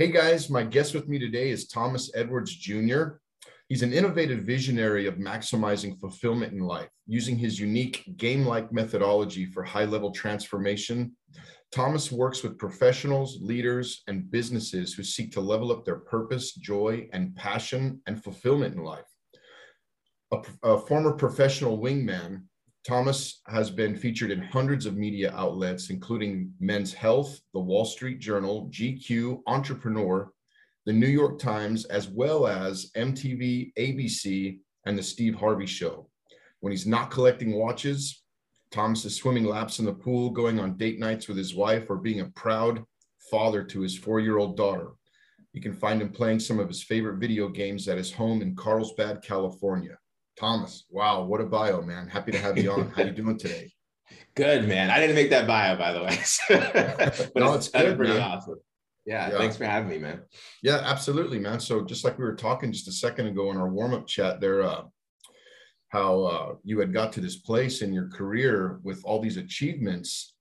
Hey guys, my guest with me today is Thomas Edwards Jr. He's an innovative visionary of maximizing fulfillment in life. Using his unique game like methodology for high level transformation, Thomas works with professionals, leaders, and businesses who seek to level up their purpose, joy, and passion and fulfillment in life. A, a former professional wingman, Thomas has been featured in hundreds of media outlets, including Men's Health, The Wall Street Journal, GQ, Entrepreneur, The New York Times, as well as MTV, ABC, and The Steve Harvey Show. When he's not collecting watches, Thomas is swimming laps in the pool, going on date nights with his wife, or being a proud father to his four year old daughter. You can find him playing some of his favorite video games at his home in Carlsbad, California. Thomas, wow, what a bio, man. Happy to have you on. How you doing today? Good man. I didn't make that bio, by the way. but No, it's, it's good, pretty man. awesome. Yeah, Yeah. Thanks for having me, man. Yeah, absolutely, man. So just like we were talking just a second ago in our warm-up chat there, uh, how uh, you had got to this place in your career with all these achievements,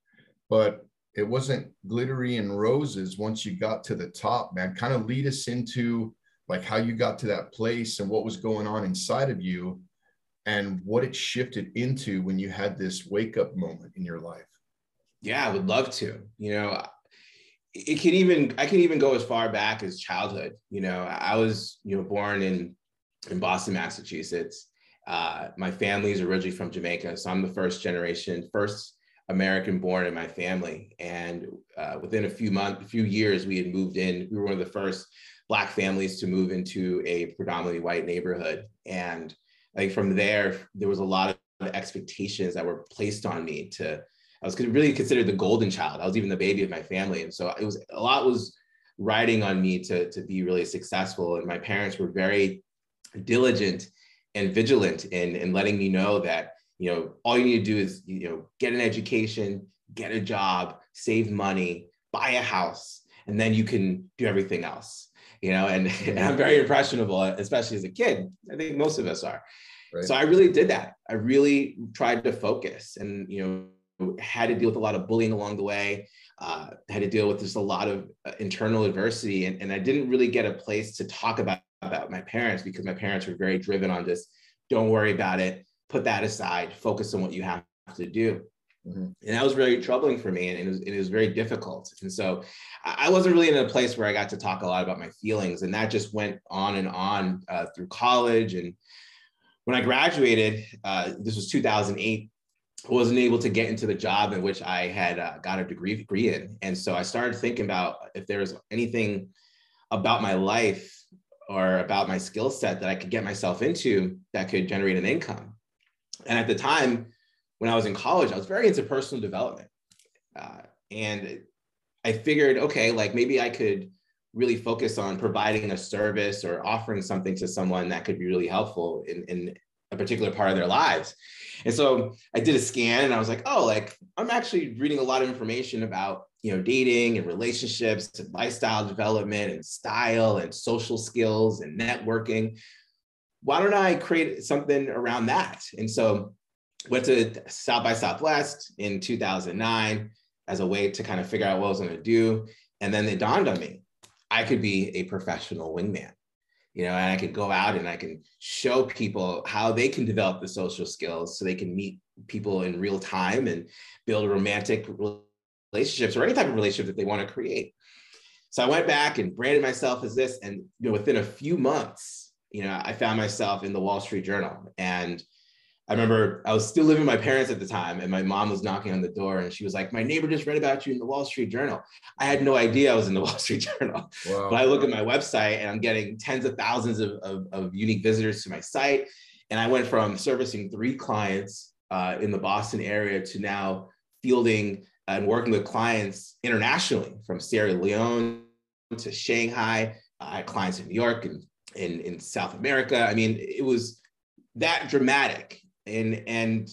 but it wasn't glittery and roses once you got to the top, man. Kind of lead us into like how you got to that place and what was going on inside of you and what it shifted into when you had this wake-up moment in your life. Yeah, I would love to. You know, it can even I can even go as far back as childhood. You know, I was you know born in in Boston, Massachusetts. Uh, my family is originally from Jamaica, so I'm the first generation, first American born in my family. And uh, within a few months, a few years, we had moved in. We were one of the first Black families to move into a predominantly white neighborhood. And Think from there, there was a lot of expectations that were placed on me to I was really considered the golden child. I was even the baby of my family. And so it was a lot was riding on me to, to be really successful. And my parents were very diligent and vigilant in, in letting me know that, you know, all you need to do is, you know, get an education, get a job, save money, buy a house, and then you can do everything else. You know, and, and I'm very impressionable, especially as a kid. I think most of us are. Right. So I really did that. I really tried to focus and, you know, had to deal with a lot of bullying along the way uh, had to deal with just a lot of uh, internal adversity and, and i didn't really get a place to talk about about my parents because my parents were very driven on just don't worry about it put that aside focus on what you have to do Mhm. and that was very troubling for me and it was, it was very difficult and so I I wasn't really in a place where i got to talk a lot about my feelings and that just went on and on uh, through college and when i graduated uh, this was 2008 I wasn't able to get into the job in which I had uh, got a degree, degree in. And so I started thinking about if there was anything about my life or about my skill set that I could get myself into that could generate an income. And at the time, when I was in college, I was very into personal development. Uh, and I figured, okay, like maybe I could really focus on providing a service or offering something to someone that could be really helpful in, in a particular part of their lives. And so I did a scan and I was like, oh, like I'm actually reading a lot of information about, you know, dating and relationships and lifestyle development and style and social skills and networking. Why don't I create something around that? And so went to South by Southwest in 2009 as a way to kind of figure out what I was going to do. And then it dawned on me, I could be a professional wingman you know, and I could go out and I can show people how they can develop the social skills so they can meet people in real time and build romantic relationships or any type of relationship that they want to create. So I went back and branded myself as this, and you know, within a few months, you know, I found myself in the Wall Street Journal, and I remember I was still living with my parents at the time, and my mom was knocking on the door, and she was like, "My neighbor just read about you in the Wall Street Journal." I had no idea I was in the Wall Street Journal, Wow. but I look at my website and I'm getting tens of thousands of, of, of unique visitors to my site, and I went from servicing three clients uh, in the Boston area to now fielding and working with clients internationally from Sierra Leone to Shanghai. I had clients in New York and in, in South America. I mean, it was that dramatic and and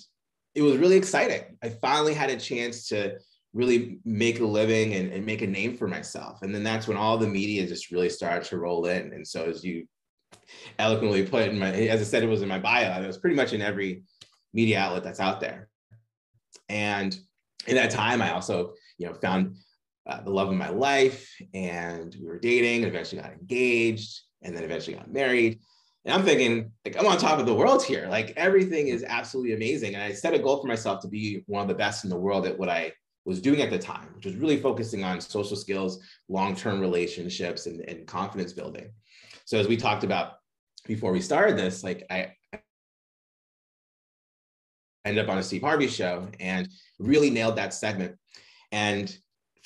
it was really exciting. I finally had a chance to really make a living and, and make a name for myself. And then that's when all the media just really started to roll in. And so as you eloquently put in my, as I said, it was in my bio, it was pretty much in every media outlet that's out there. And in that time, I also, you know, found uh, the love of my life and we were dating and eventually got engaged and then eventually got married. And I'm thinking, like, I'm on top of the world here. Like, everything is absolutely amazing. And I set a goal for myself to be one of the best in the world at what I was doing at the time, which was really focusing on social skills, long-term relationships, and, and confidence building. So as we talked about before we started this, like I ended up on a Steve Harvey show and really nailed that segment. And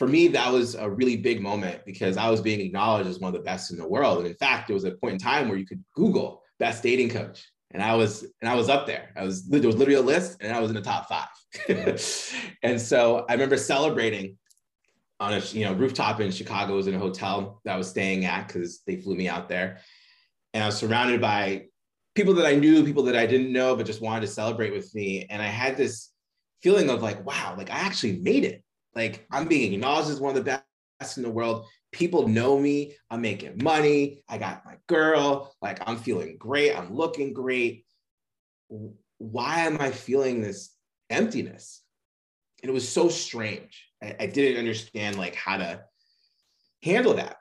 for me, that was a really big moment because I was being acknowledged as one of the best in the world. And in fact, there was a point in time where you could Google best dating coach. And I was, and I was up there. I was, there was literally a list and I was in the top five. and so I remember celebrating on a you know rooftop in Chicago. It was in a hotel that I was staying at because they flew me out there, and I was surrounded by people that I knew, people that I didn't know, but just wanted to celebrate with me. And I had this feeling of like, wow, like I actually made it. Like I'm being acknowledged as one of the best in the world. People know me. I'm making money. I got my girl. Like I'm feeling great. I'm looking great. Why am I feeling this emptiness. And it was so strange. I, I didn't understand like how to handle that.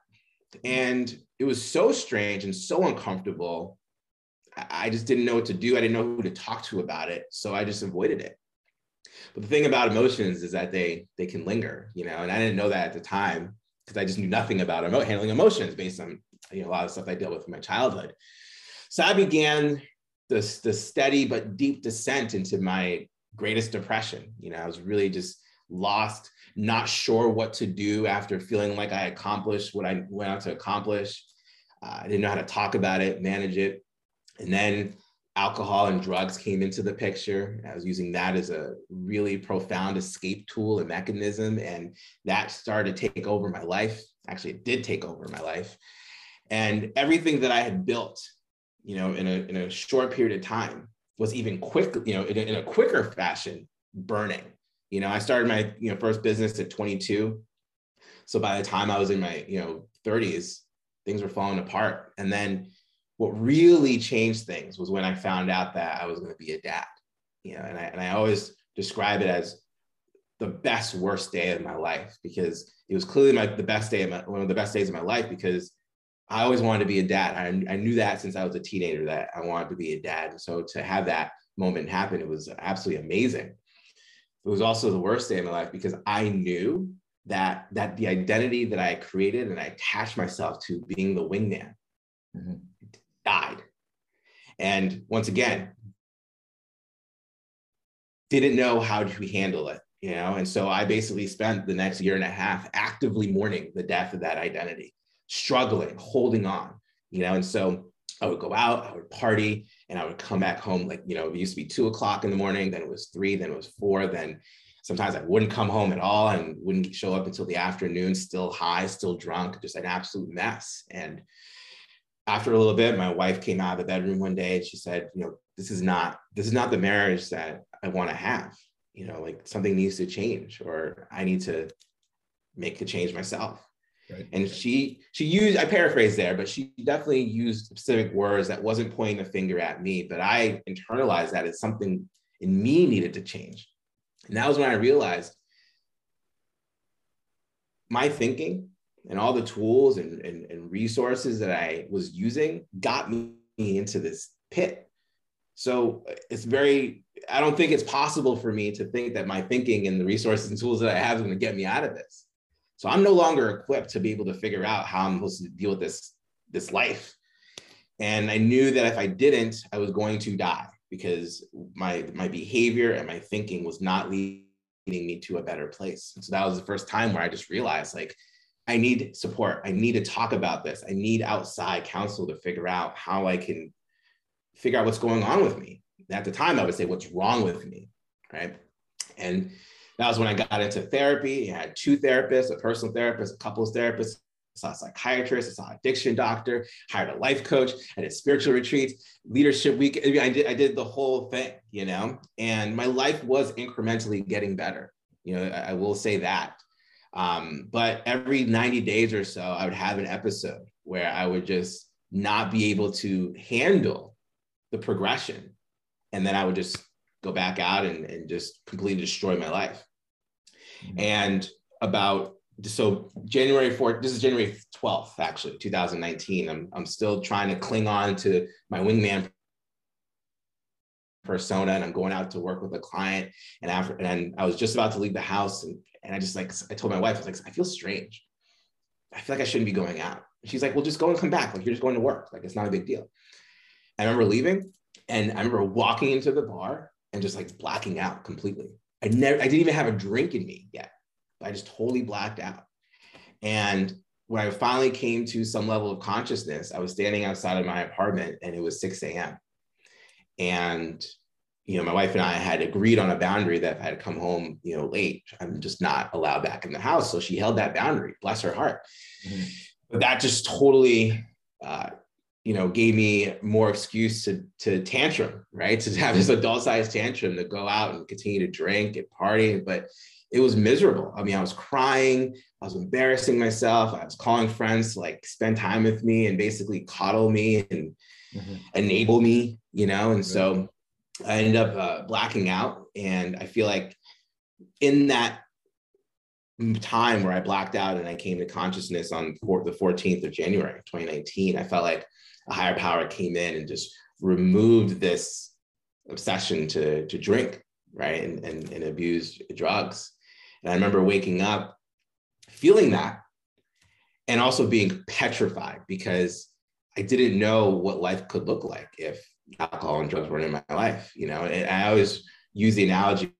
And it was so strange and so uncomfortable. I, I just didn't know what to do. I didn't know who to talk to about it. So I just avoided it. But the thing about emotions is that they they can linger, you know, and I didn't know that at the time because I just knew nothing about emo- handling emotions based on you know a lot of stuff I dealt with in my childhood. So I began this the steady but deep descent into my greatest depression. You know, I was really just lost, not sure what to do after feeling like I accomplished what I went out to accomplish. Uh, I didn't know how to talk about it, manage it. And then alcohol and drugs came into the picture. I was using that as a really profound escape tool and mechanism. And that started to take over my life. Actually, it did take over my life. And everything that I had built, you know, in a, in a short period of time was even quick, you know, in a, in a quicker fashion burning. You know, I started my, you know, first business at 22. So by the time I was in my, you know, 30s, things were falling apart. And then what really changed things was when I found out that I was going to be a dad. You know, and I, and I always describe it as the best worst day of my life because it was clearly my the best day of my one of the best days of my life because I always wanted to be a dad. I, I knew that since I was a teenager that I wanted to be a dad. And so to have that moment happen, it was absolutely amazing. It was also the worst day of my life because I knew that that the identity that I created and I attached myself to being the wingman mm-hmm. Died. And once again, didn't know how to handle it, you know. And so I basically spent the next year and a half actively mourning the death of that identity struggling, holding on, you know. And so I would go out, I would party, and I would come back home like, you know, it used to be two o'clock in the morning, then it was three, then it was four, then sometimes I wouldn't come home at all and wouldn't show up until the afternoon, still high, still drunk, just an absolute mess. And after a little bit, my wife came out of the bedroom one day and she said, you know, this is not, this is not the marriage that I want to have. You know, like something needs to change, or I need to make a change myself. Right. And she she used I paraphrase there, but she definitely used specific words that wasn't pointing the finger at me, but I internalized that as something in me needed to change. And that was when I realized my thinking and all the tools and, and, and resources that I was using got me into this pit. So uh, it's very, I don't think it's possible for me to think that my thinking and the resources and tools that I have is going to get me out of this. So I'm no longer equipped to be able to figure out how I'm supposed to deal with this, this life. And I knew that if I didn't, I was going to die because my, my behavior and my thinking was not leading me to a better place. And so that was the first time where I just realized like, I need support. I need to talk about this. I need outside counsel to figure out how I can figure out what's going on with me. at the time, I would say, what's wrong with me? right? And that was when I got into therapy. I had two therapists, a personal therapist, a couples therapist, I saw a psychiatrist, I saw a addiction doctor, hired a life coach, I did spiritual retreats, leadership week. I, I did I did the whole thing, you know, and my life was incrementally getting better. You know, I, I will say that. Um, but every 90 days or so, I would have an episode where I would just not be able to handle the progression. And then I would just go back out and, and just completely destroy my life. Mm-hmm. And about so January 4th, this is January 12th, actually, 2019. I'm, I'm still trying to cling on to my wingman persona and I'm going out to work with a client. And after, and I was just about to leave the house and, and I just like, I told my wife, I was like, I feel strange. I feel like I shouldn't be going out. She's like, well, just go and come back. Like you're just going to work. Like it's not a big deal. I remember leaving and I remember walking into the bar and just like blacking out completely. I never, I didn't even have a drink in me yet. I just totally blacked out. And when I finally came to some level of consciousness, I was standing outside of my apartment and it was 6 a.m. And, you know, my wife and I had agreed on a boundary that if I had come home, you know, late, I'm just not allowed back in the house. So she held that boundary, bless her heart. Mm-hmm. But that just totally, uh, you know, gave me more excuse to, to tantrum, right? To have this adult sized tantrum to go out and continue to drink and party. But it was miserable. I mean, I was crying, I was embarrassing myself. I was calling friends to like spend time with me and basically coddle me and mm-hmm. enable me, you know. And so I ended up uh, blacking out. And I feel like in that time where I blacked out and I came to consciousness on the 14th of January 2019, I felt like a higher power came in and just removed this obsession to, to drink, right? And, and, and abuse drugs. And I remember waking up feeling that and also being petrified because I didn't know what life could look like if alcohol and drugs weren't in my life, you know. And I always use the analogy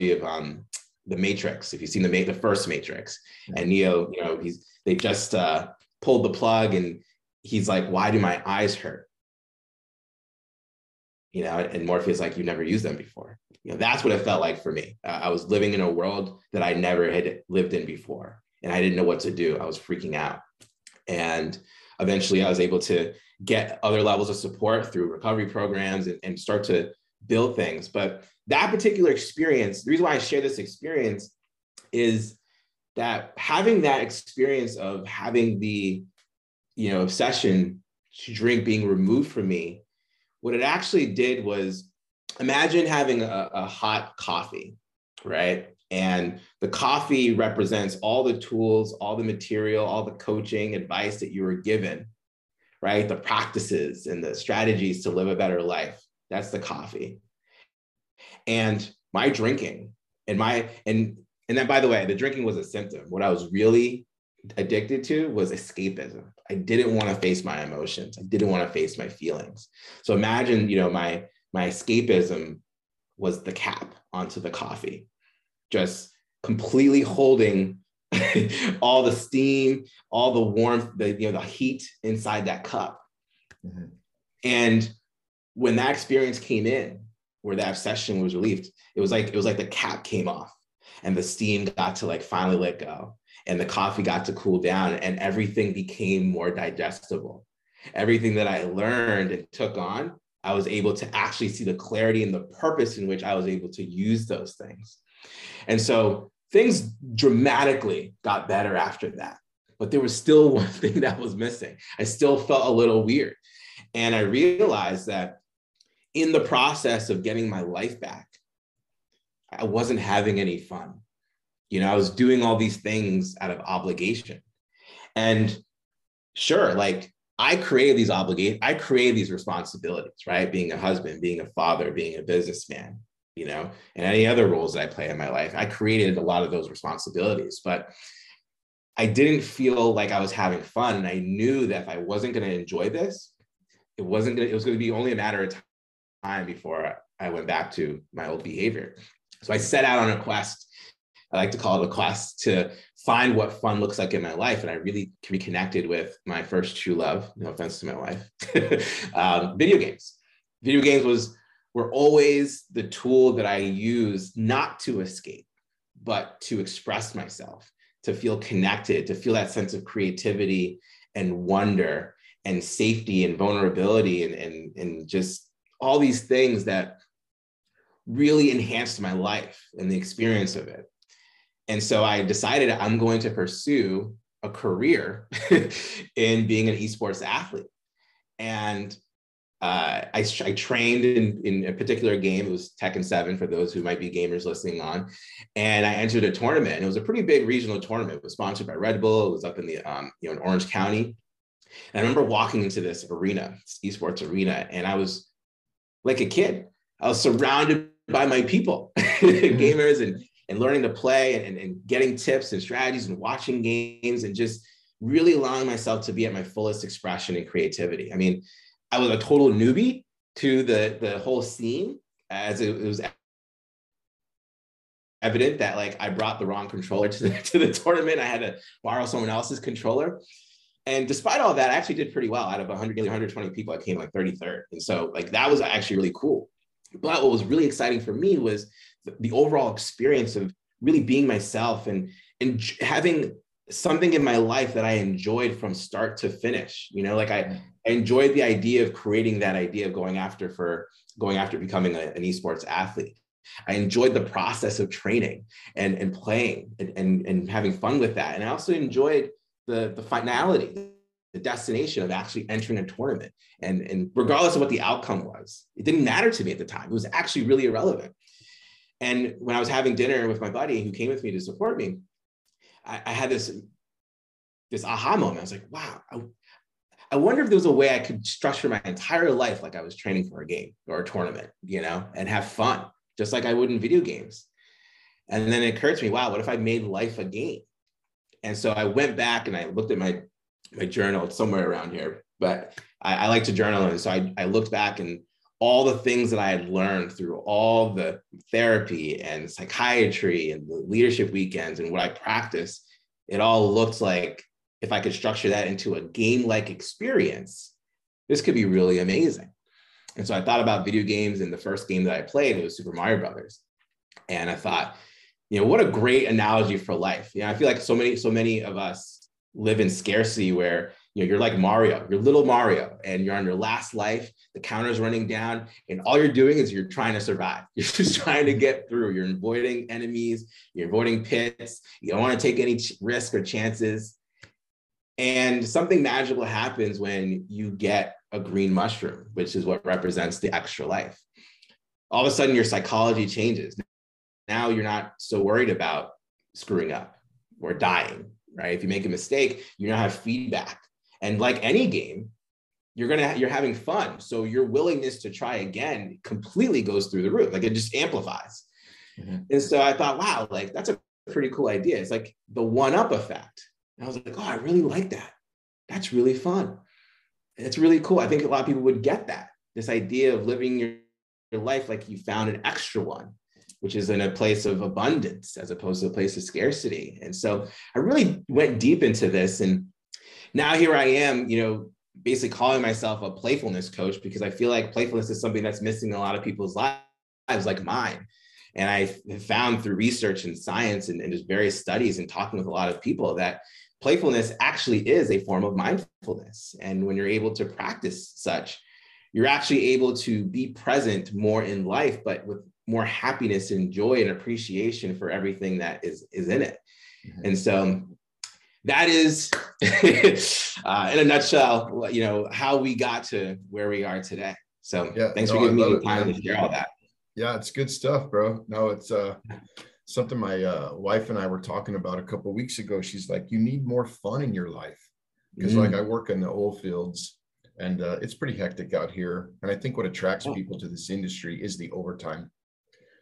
of um, the Matrix. If you've seen the the first Matrix, and Neo, you know, he's they just uh, pulled the plug, and he's like, "Why do my eyes hurt?" You know, and Morpheus like, "You never used them before." you know that's what it felt like for me uh, i was living in a world that i never had lived in before and i didn't know what to do i was freaking out and eventually i was able to get other levels of support through recovery programs and, and start to build things but that particular experience the reason why i share this experience is that having that experience of having the you know obsession to drink being removed from me what it actually did was imagine having a, a hot coffee, right? And the coffee represents all the tools, all the material, all the coaching advice that you were given, right? The practices and the strategies to live a better life. That's the coffee. And my drinking and my, and, and then by the way, the drinking was a symptom. What I was really addicted to was escapism. I didn't want to face my emotions. I didn't want to face my feelings. So imagine, you know, my my escapism was the cap onto the coffee, just completely holding all the steam, all the warmth, the you know the heat inside that cup. Mm-hmm. And when that experience came in, where that obsession was relieved, it was like it was like the cap came off, and the steam got to like finally let go, and the coffee got to cool down, and everything became more digestible. Everything that I learned and took on I was able to actually see the clarity and the purpose in which I was able to use those things. And so things dramatically got better after that. But there was still one thing that was missing. I still felt a little weird. And I realized that in the process of getting my life back, I wasn't having any fun. You know, I was doing all these things out of obligation. And sure, like I created these obligations, I created these responsibilities, right? Being a husband, being a father, being a businessman, you know, and any other roles that I play in my life. I created a lot of those responsibilities, but I didn't feel like I was having fun. And I knew that if I wasn't going to enjoy this, it wasn't going to, it was going to be only a matter of time before I went back to my old behavior. So I set out on a quest I like to call it a quest to find what fun looks like in my life. And I really reconnected with my first true love, no offense to my wife, um, video games. Video games was were always the tool that I use not to escape, but to express myself, to feel connected, to feel that sense of creativity and wonder and safety and vulnerability and, and, and just all these things that really enhanced my life and the experience of it. And so I decided I'm going to pursue a career in being an esports athlete. And uh, I, I, trained in, in a particular game. It was Tekken 7 for those who might be gamers listening on. And I entered a tournament. It was a pretty big regional tournament. It was sponsored by Red Bull. It was up in the um, you know in Orange County. And I remember walking into this arena, this esports arena, and I was like a kid. I was surrounded by my people, mm-hmm. gamers, and and learning to play and, and getting tips and strategies and watching games and just really allowing myself to be at my fullest expression and creativity. I mean, I was a total newbie to the the whole scene as it, it was evident that like I brought the wrong controller to the, to the tournament. I had to borrow someone else's controller. And despite all that, I actually did pretty well. Out of 100, nearly 120 people, I came like 33rd. And so like that was actually really cool. But what was really exciting for me was the, the overall experience of really being myself and and having something in my life that I enjoyed from start to finish. You know, like I, I enjoyed the idea of creating that idea of going after for going after becoming a, an esports athlete. I enjoyed the process of training and, and playing and, and, and having fun with that. And I also enjoyed the, the finality, the destination of actually entering a tournament. And, and regardless of what the outcome was, it didn't matter to me at the time. It was actually really irrelevant. And when I was having dinner with my buddy who came with me to support me, I, I had this this aha moment. I was like, wow, I, I wonder if there was a way I could structure my entire life like I was training for a game or a tournament, you know, and have fun, just like I would in video games. And then it occurred to me, wow, what if I made life a game? And so I went back and I looked at my my journal it's somewhere around here, but I, I like to journal. And so I, I looked back and all the things that I had learned through all the therapy and psychiatry and the leadership weekends and what I practiced, it all looked like if I could structure that into a game like experience, this could be really amazing. And so I thought about video games, and the first game that I played was Super Mario Brothers. And I thought, you know, what a great analogy for life. You know, I feel like so many, so many of us live in scarcity where you know, you're like Mario, you're little Mario, and you're on your last life. The counter's running down, and all you're doing is you're trying to survive. You're just trying to get through. You're avoiding enemies, you're avoiding pits. You don't want to take any risk or chances. And something magical happens when you get a green mushroom, which is what represents the extra life. All of a sudden, your psychology changes. Now you're not so worried about screwing up or dying, right? If you make a mistake, you now have feedback and like any game, you're gonna you're having fun. So your willingness to try again completely goes through the roof. Like it just amplifies. Mm-hmm. And so I thought, wow, like that's a pretty cool idea. It's like the one-up effect. And I was like, oh, I really like that. That's really fun. it's really cool. I think a lot of people would get that. This idea of living your, your life like you found an extra one, which is in a place of abundance as opposed to a place of scarcity. And so I really went deep into this and now here I am, you know, basically calling myself a playfulness coach because I feel like playfulness is something that's missing in a lot of people's lives, like mine. And I found through research and science and, and just various studies and talking with a lot of people that playfulness actually is a form of mindfulness. And when you're able to practice such, you're actually able to be present more in life, but with more happiness and joy and appreciation for everything that is, is in it. Mm-hmm. And so that is, uh, in a nutshell, you know, how we got to where we are today. So yeah, thanks no, for giving me the time to share all that. Yeah, it's good stuff, bro. No, it's uh, something my uh, wife and I were talking about a couple weeks ago. She's like, you need more fun in your life because, mm. like, I work in the oil fields and uh, it's pretty hectic out here. And I think what attracts oh. people to this industry is the overtime.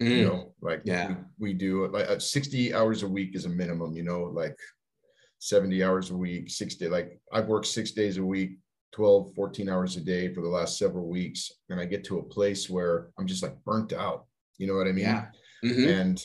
Mm. You know, like yeah, we, we do like uh, 60 hours a week is a minimum. You know, like 70 hours a week, six days. Like I've worked six days a week, 12, 14 hours a day for the last several weeks. And I get to a place where I'm just like burnt out. You know what I mean? Yeah. Mm-hmm. And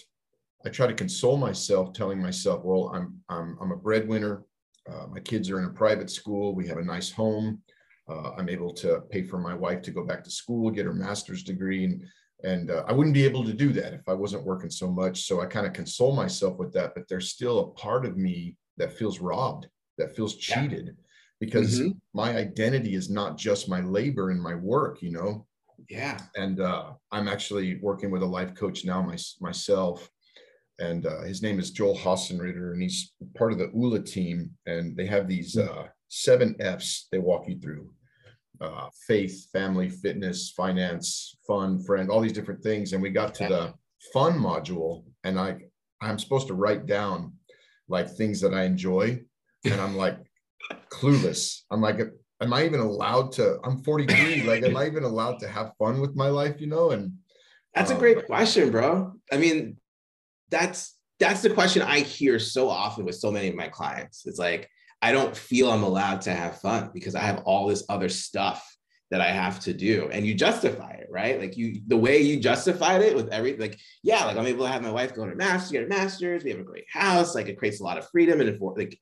I try to console myself, telling myself, well, I'm I'm I'm a breadwinner. Uh, my kids are in a private school. We have a nice home. Uh, I'm able to pay for my wife to go back to school, get her master's degree, and and uh, I wouldn't be able to do that if I wasn't working so much. So I kind of console myself with that, but there's still a part of me that feels robbed, that feels cheated, yeah. because mm-hmm. my identity is not just my labor and my work, you know. Yeah. And uh, I'm actually working with a life coach now my, myself, and uh, his name is Joel Hassenritter, and he's part of the ULA team, and they have these hmm. uh, seven F's they walk you through uh, faith, family, fitness, finance, fun, friend, all these different things. And we got to the fun module, and I I'm supposed to write down like things that I enjoy, and I'm like clueless. I'm like, am I even allowed to? I'm 43. like, am I even allowed to have fun with my life? You know? And that's um, a great question, bro. I mean, that's that's the question I hear so often with so many of my clients. It's like, I don't feel I'm allowed to have fun because I have all this other stuff that I have to do. And you justify it, right? Like you, the way you justified it with every, like, yeah, like I'm able to have my wife go to master's, get a master's. We have a great house. Like it creates a lot of freedom and like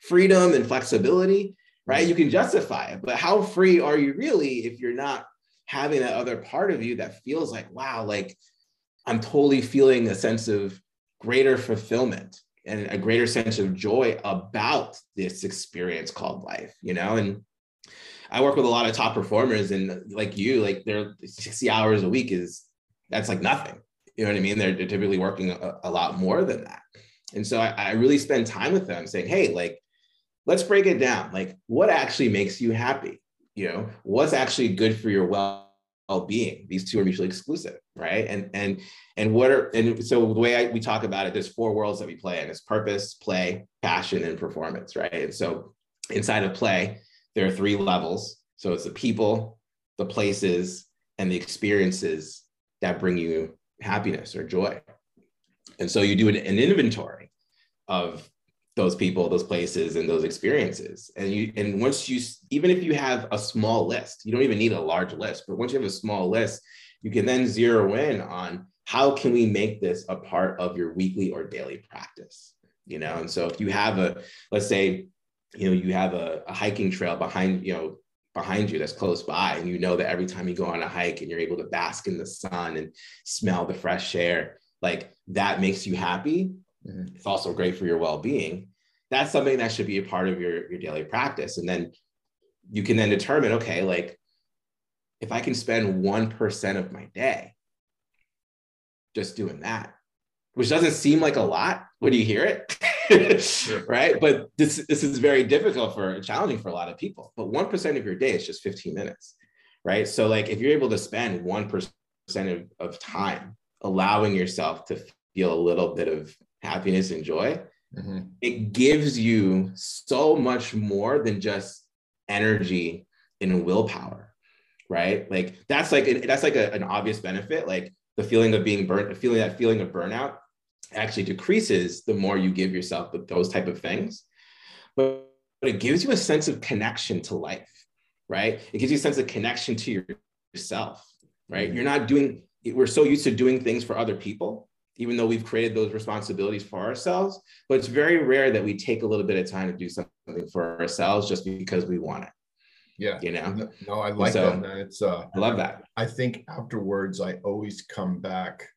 freedom and flexibility, right? You can justify it, but how free are you really if you're not having that other part of you that feels like, wow, like I'm totally feeling a sense of greater fulfillment and a greater sense of joy about this experience called life, you know? And I work with a lot of top performers and like you, like they're 60 hours a week is that's like nothing. You know what I mean? They're, they're typically working a, a, lot more than that. And so I, I really spend time with them saying, hey, like, let's break it down. Like, what actually makes you happy? You know, what's actually good for your well well-being these two are mutually exclusive right and and and what are and so the way I, we talk about it there's four worlds that we play in it's purpose play passion and performance right and so inside of play there are three levels. So it's the people the places and the experiences that bring you happiness or joy. And so you do an, an inventory of those people those places and those experiences. And you and once you even if you have a small list you don't even need a large list but once you have a small list you can then zero in on how can we make this a part of your weekly or daily practice you know? And so if you have a let's say you know you have a, a hiking trail behind you know behind you that's close by and you know that every time you go on a hike and you're able to bask in the sun and smell the fresh air like that makes you happy Mm-hmm. It's also great for your well-being. That's something that should be a part of your, your daily practice. And then you can then determine, okay, like if I can spend 1% of my day just doing that, which doesn't seem like a lot when you hear it. sure. right. But this, this is very difficult for challenging for a lot of people. But 1% of your day is just 15 minutes. Right. So like if you're able to spend 1% of, of time allowing yourself to feel a little bit of happiness and joy, mm-hmm. it gives you so much more than just energy and willpower, right? Like that's like that's like a, an obvious benefit. Like the feeling of being burnt, feeling that feeling of burnout actually decreases the more you give yourself those type of things. But, but it gives you a sense of connection to life, right? It gives you a sense of connection to yourself, right? Mm-hmm. You're not doing, we're so used to doing things for other people even though we've created those responsibilities for ourselves. But it's very rare that we take a little bit of time to do something for ourselves just because we want it. Yeah. You know? No, I like so, that, man. It's uh I love that. I think afterwards I always come back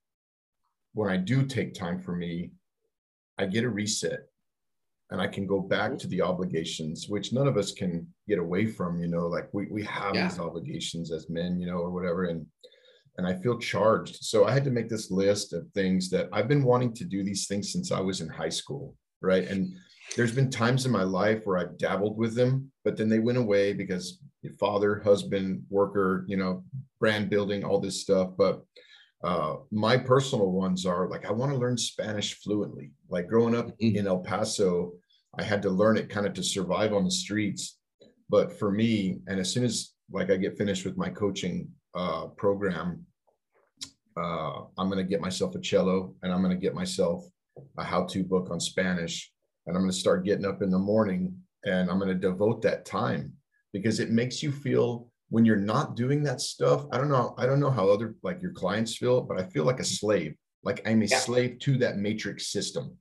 when I do take time for me, I get a reset and I can go back to the obligations, which none of us can get away from, you know, like we, we have yeah. these obligations as men, you know, or whatever. And and I feel charged. So I had to make this list of things that I've been wanting to do these things since I was in high school, right? And there's been times in my life where I've dabbled with them, but then they went away because father, husband, worker, you know, brand building, all this stuff. But uh, my personal ones are like I want to learn Spanish fluently. Like growing up mm-hmm. in El Paso, I had to learn it kind of to survive on the streets. But for me, and as soon as like I get finished with my coaching uh, program, uh, I'm going to get myself a cello and I'm going to get myself a how to book on Spanish. And I'm going to start getting up in the morning and I'm going to devote that time because it makes you feel when you're not doing that stuff. I don't know. I don't know how other like your clients feel, but I feel like a slave. Like I'm a yeah. slave to that matrix system.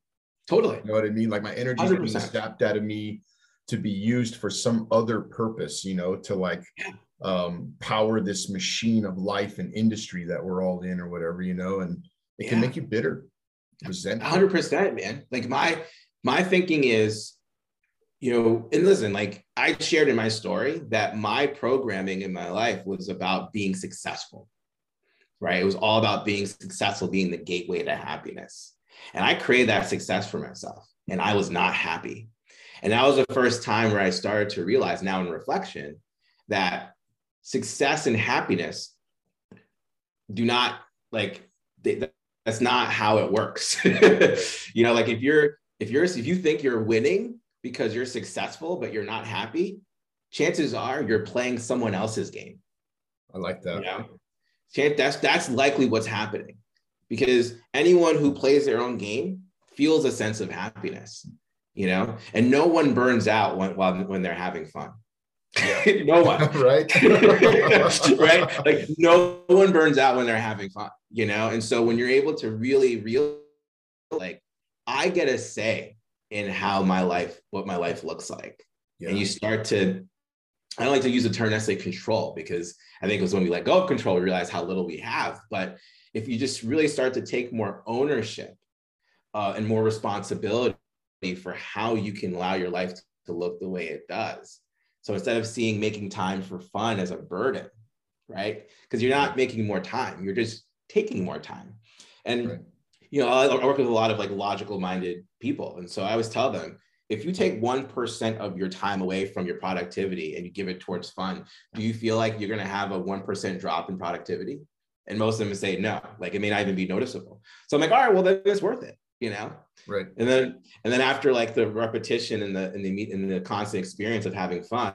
Totally. You know what I mean? Like my energy is being sapped out of me. to be used for some other purpose, you know, to like Yeah. um, power this machine of life and industry that we're all in or whatever, you know, and it can make you bitter, resentful. hundred percent, man. Like my my thinking is, you know, and listen, like I shared in my story that my programming in my life was about being successful, right? It was all about being successful, being the gateway to happiness. And I created that success for myself, and I was not happy. And that was the first time where I started to realize now in reflection that success and happiness do not like they, that's not how it works. you know, like if you're if you're if you think you're winning because you're successful but you're not happy, chances are you're playing someone else's game. I like that. You know, that's that's likely what's happening because anyone who plays their own game feels a sense of happiness. You know, and no one burns out when while when they're having fun. no one. right? right? Like no one burns out when they're having fun, you know? And so when you're able to really real like I get a say in how my life, what my life looks like. Yeah. And you start to I don't like to use the term necessarily control because I think it was when we let go of control, we realize how little we have. But if you just really start to take more ownership uh, and more responsibility for how you can allow your life to look the way it does. So instead of seeing making time for fun as a burden, right? Because you're not making more time, you're just taking more time. And Right. you know, I, I work with a lot of like logical minded people. And so I always tell them if you take 1% of your time away from your productivity and you give it towards fun, do you feel like you're going to have a 1% drop in productivity? And most of them say no, like it may not even be noticeable. So I'm like, all right, well, then it's worth it, you know? right. And then, and then after like the repetition and the, and the meet and the constant experience of having fun,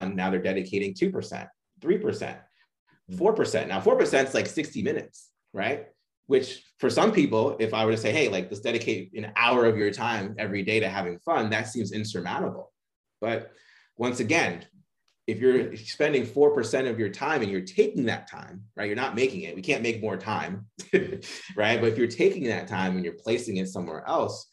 and now they're dedicating 2%, 3%, 4%. Now 4% is like 60 minutes, right? Which for some people, if I were to say, hey, like let's dedicate an hour of your time every day to having fun, that seems insurmountable. But once again, if you're spending 4% of your time and you're taking that time, right? You're not making it. We can't make more time, right? But if you're taking that time and you're placing it somewhere else,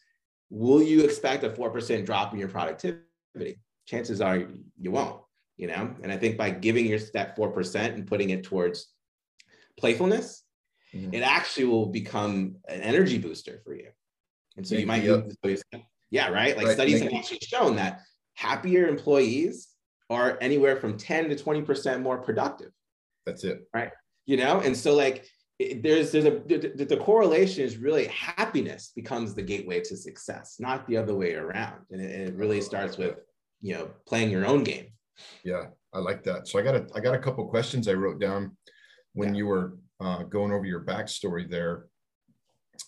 will you expect a 4% drop in your productivity? Chances are you won't, you know? And I think by giving your that 4% and putting it towards playfulness, Mhm. it actually will become an energy booster for you. And so you might, Yep. yeah, right? Like Right, studies have actually shown that happier employees are anywhere from 10 to 20% more productive That's it. Right. You know and so like it- there's there's a the, the- the correlation is really happiness becomes the gateway to success not the other way around and it, it really starts with you know playing your own game Yeah, I like that. So I got a I got a couple questions I wrote down when Yeah. you were uh, going over your backstory there,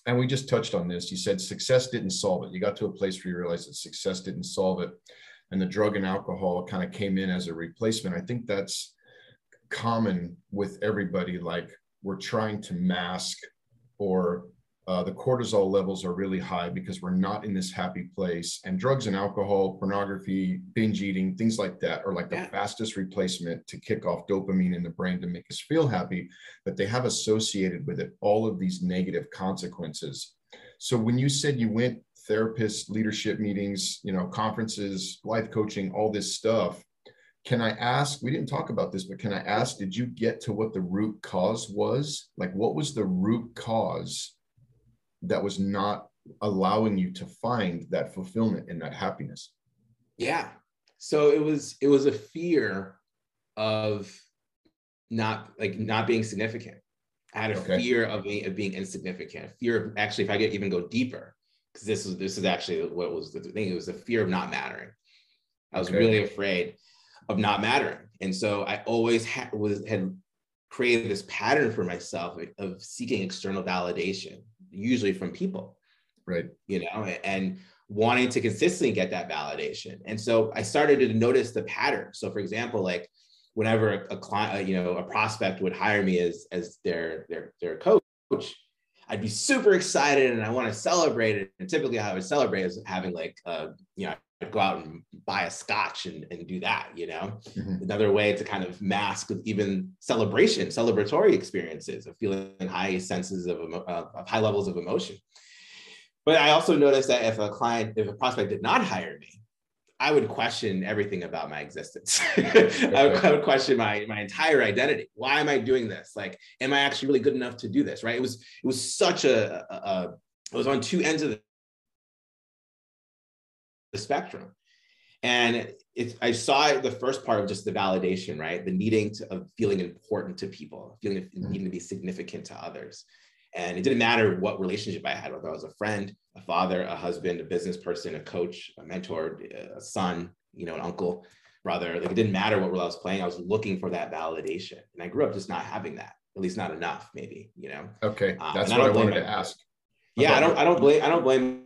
and we just touched on this. You said success didn't solve it. You got to a place where you realized that success didn't solve it, and the drug and alcohol kind of came in as a replacement. I think that's common with everybody. Like we're trying to mask or uh, the cortisol levels are really high because we're not in this happy place. And drugs and alcohol, pornography, binge eating, things like that are like the Yeah. fastest replacement to kick off dopamine in the brain to make us feel happy. But they have associated with it all of these negative consequences. So when you said you went therapist leadership meetings, you know, conferences, life coaching, all this stuff, can I ask? We didn't talk about this, but can I ask, did you get to what the root cause was? Like, what was the root cause that was not allowing you to find that fulfillment and that happiness? yeah so it was it was a fear of not like not being significant i had a Okay. fear of being, of being insignificant fear of actually if i get even go deeper because this is this is actually what was the thing it was a fear of not mattering i was Okay. really afraid of not mattering and so i always ha- was had created this pattern for myself of seeking external validation usually from people Right. you know, and wanting to consistently get that validation. And so I started to notice the pattern. So, for example, like whenever a, a client, you know, a prospect would hire me as as their their their coach, I'd be super excited and I want to celebrate it. And typically, how I would celebrate is having like, uh, you know, go out and buy a scotch and, and do that. You know, Mhm. another way to kind of mask even celebration, celebratory experiences of feeling high senses of, of of high levels of emotion. But I also noticed that if a client, if a prospect did not hire me, I would question everything about my existence. I, would, I, would, question my my entire identity. Why am I doing this? Like, am I actually really good enough to do this? Right? It was it was such a, a, a it was on two ends of the, spectrum, and it's I saw the first part of just the validation, right? The needing to, of feeling important to people, feeling mm-hmm. needing to be significant to others, and it didn't matter what relationship I had, whether I was a friend, a father, a husband, a business person, a coach, a mentor, a son, you know, an uncle, brother. Like it didn't matter what role I was playing. I was looking for that validation. And I grew up just not having that, at least not enough, maybe, you know. Okay. Um, That's what I, I wanted to ask. Yeah, I don't I don't blame I don't blame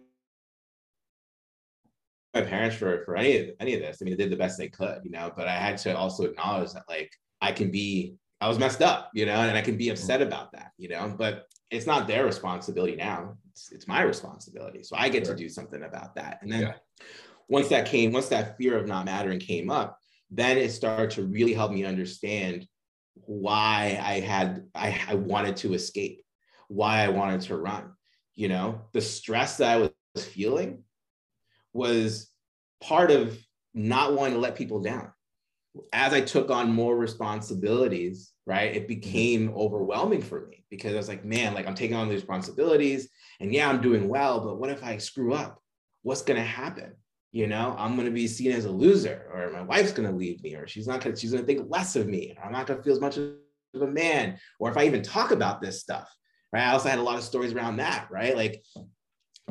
my parents for for any of any of this. I mean, they did the best they could, you know, but I had to also acknowledge that like I can be I was messed up, you know, and I can be mm-hmm. upset about that, you know, but it's not their responsibility now. It's, it's my responsibility. So I get sure. to do something about that. And then yeah. once that came, once that fear of not mattering came up, then it started to really help me understand why I had, I, I wanted to escape, why I wanted to run. You know, the stress that I was feeling was part of not wanting to let people down. As I took on more responsibilities, right, it mm-hmm. became overwhelming for me because I was like, man, like I'm taking on these responsibilities and yeah, I'm doing well, but what if I screw up? What's going to happen? You know, I'm going to be seen as a loser or my wife's going to leave me or she's not going to, she's going to think less of me. Or I'm not going to feel as much of a man. Or if I even talk about this stuff, right? I also had a lot of stories around that, right? Like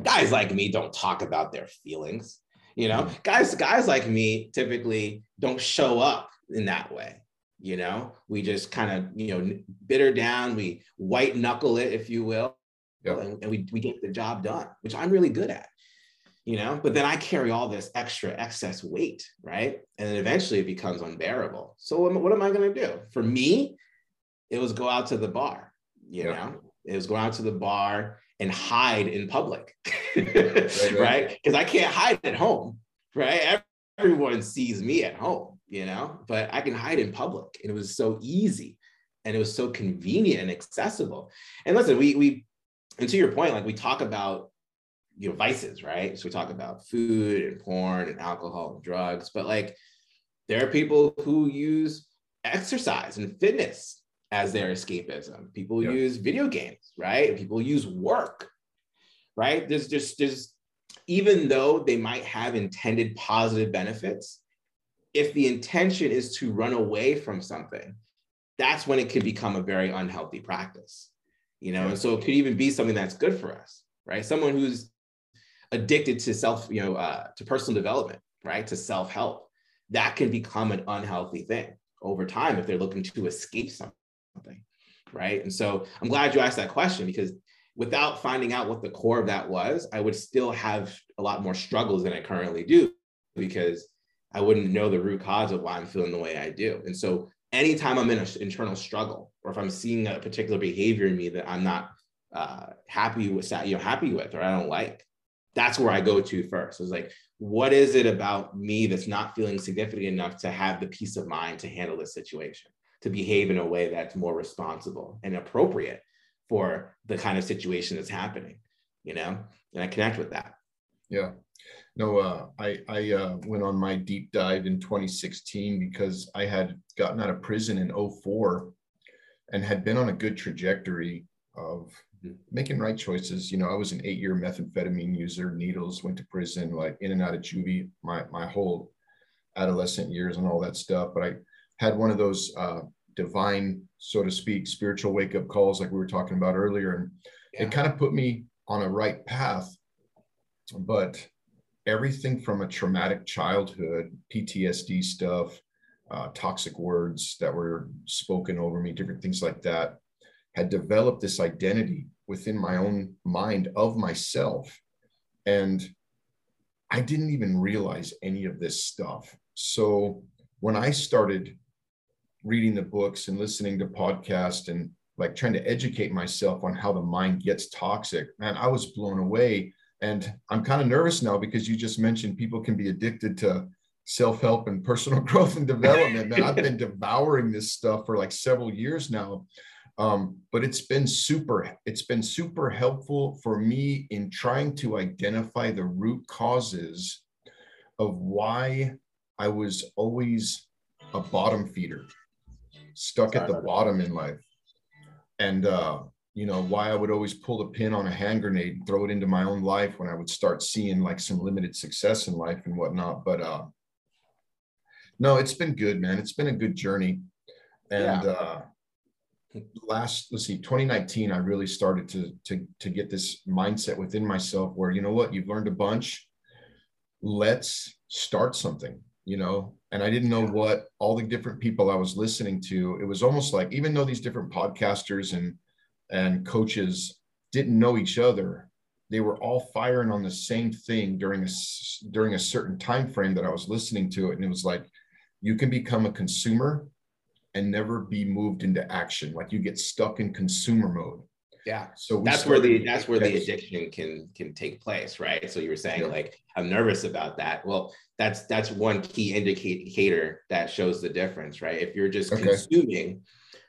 guys like me don't talk about their feelings. You know, mm-hmm. guys, guys like me typically don't show up in that way you know? We just kind of you know bitter down we white knuckle it if you will yep. and, and, we, we get the job done which i'm really good at you know? But then i carry all this extra excess weight right? And then eventually it becomes unbearable. So what, what am i going to do? For me it was go out to the bar you yep. know? It was go out to the bar and hide in public right because right? i can't hide at home right everyone sees me at home you know, but I can hide in public. And it was so easy and it was so convenient and accessible. And listen, we, we, and to your point, like we talk about, you know, vices, right? So we talk about food and porn and alcohol and drugs, but like there are people who use exercise and fitness as their escapism. People yeah. use video games, right? People use work, right? There's just, there's, even though they might have intended positive benefits, if the intention is to run away from something, that's when it can become a very unhealthy practice. You know, and so it could even be something that's good for us, right? Someone who's addicted to self, you know, uh, to personal development, right? To self help, that can become an unhealthy thing over time if they're looking to escape something, right? And so I'm glad you asked that question because without finding out what the core of that was, I would still have a lot more struggles than I currently do because I wouldn't know the root cause of why I'm feeling the way I do. And so anytime I'm in an internal struggle, or if I'm seeing a particular behavior in me that I'm not uh, happy with, you know, happy with, or I don't like, that's where I go to first. It's like, what is it about me that's not feeling significant enough to have the peace of mind to handle this situation, to behave in a way that's more responsible and appropriate for the kind of situation that's happening, you know? And I connect with that. Yeah. No, uh, I, I uh, went on my deep dive in 2016 because I had gotten out of prison in 04 and had been on a good trajectory of mm-hmm. making right choices. You know, I was an eight year methamphetamine user, needles, went to prison, like in and out of juvie my, my whole adolescent years and all that stuff. But I had one of those uh, divine, so to speak, spiritual wake up calls, like we were talking about earlier. And yeah. it kind of put me on a right path. But everything from a traumatic childhood, PTSD stuff, uh, toxic words that were spoken over me, different things like that, had developed this identity within my own mind of myself. And I didn't even realize any of this stuff. So when I started reading the books and listening to podcasts and like trying to educate myself on how the mind gets toxic, man, I was blown away and I'm kind of nervous now because you just mentioned people can be addicted to self-help and personal growth and development. Man, I've been devouring this stuff for like several years now. Um, but it's been super, it's been super helpful for me in trying to identify the root causes of why I was always a bottom feeder, stuck at the bottom in life. And, uh, you know, why I would always pull the pin on a hand grenade and throw it into my own life when I would start seeing like some limited success in life and whatnot. But uh, no, it's been good, man. It's been a good journey. And yeah. uh, last, let's see, 2019, I really started to, to, to get this mindset within myself where, you know what, you've learned a bunch. Let's start something you know and i didn't know what all the different people i was listening to it was almost like even though these different podcasters and and coaches didn't know each other they were all firing on the same thing during a during a certain time frame that i was listening to it. And it was like you can become a consumer and never be moved into action. Like you get stuck in consumer mode yeah. So that's where the that's where the addiction can can take place right? So you were saying yeah. like i'm nervous about that. Well that's that's one key indicator that shows the difference right? If you're just okay. consuming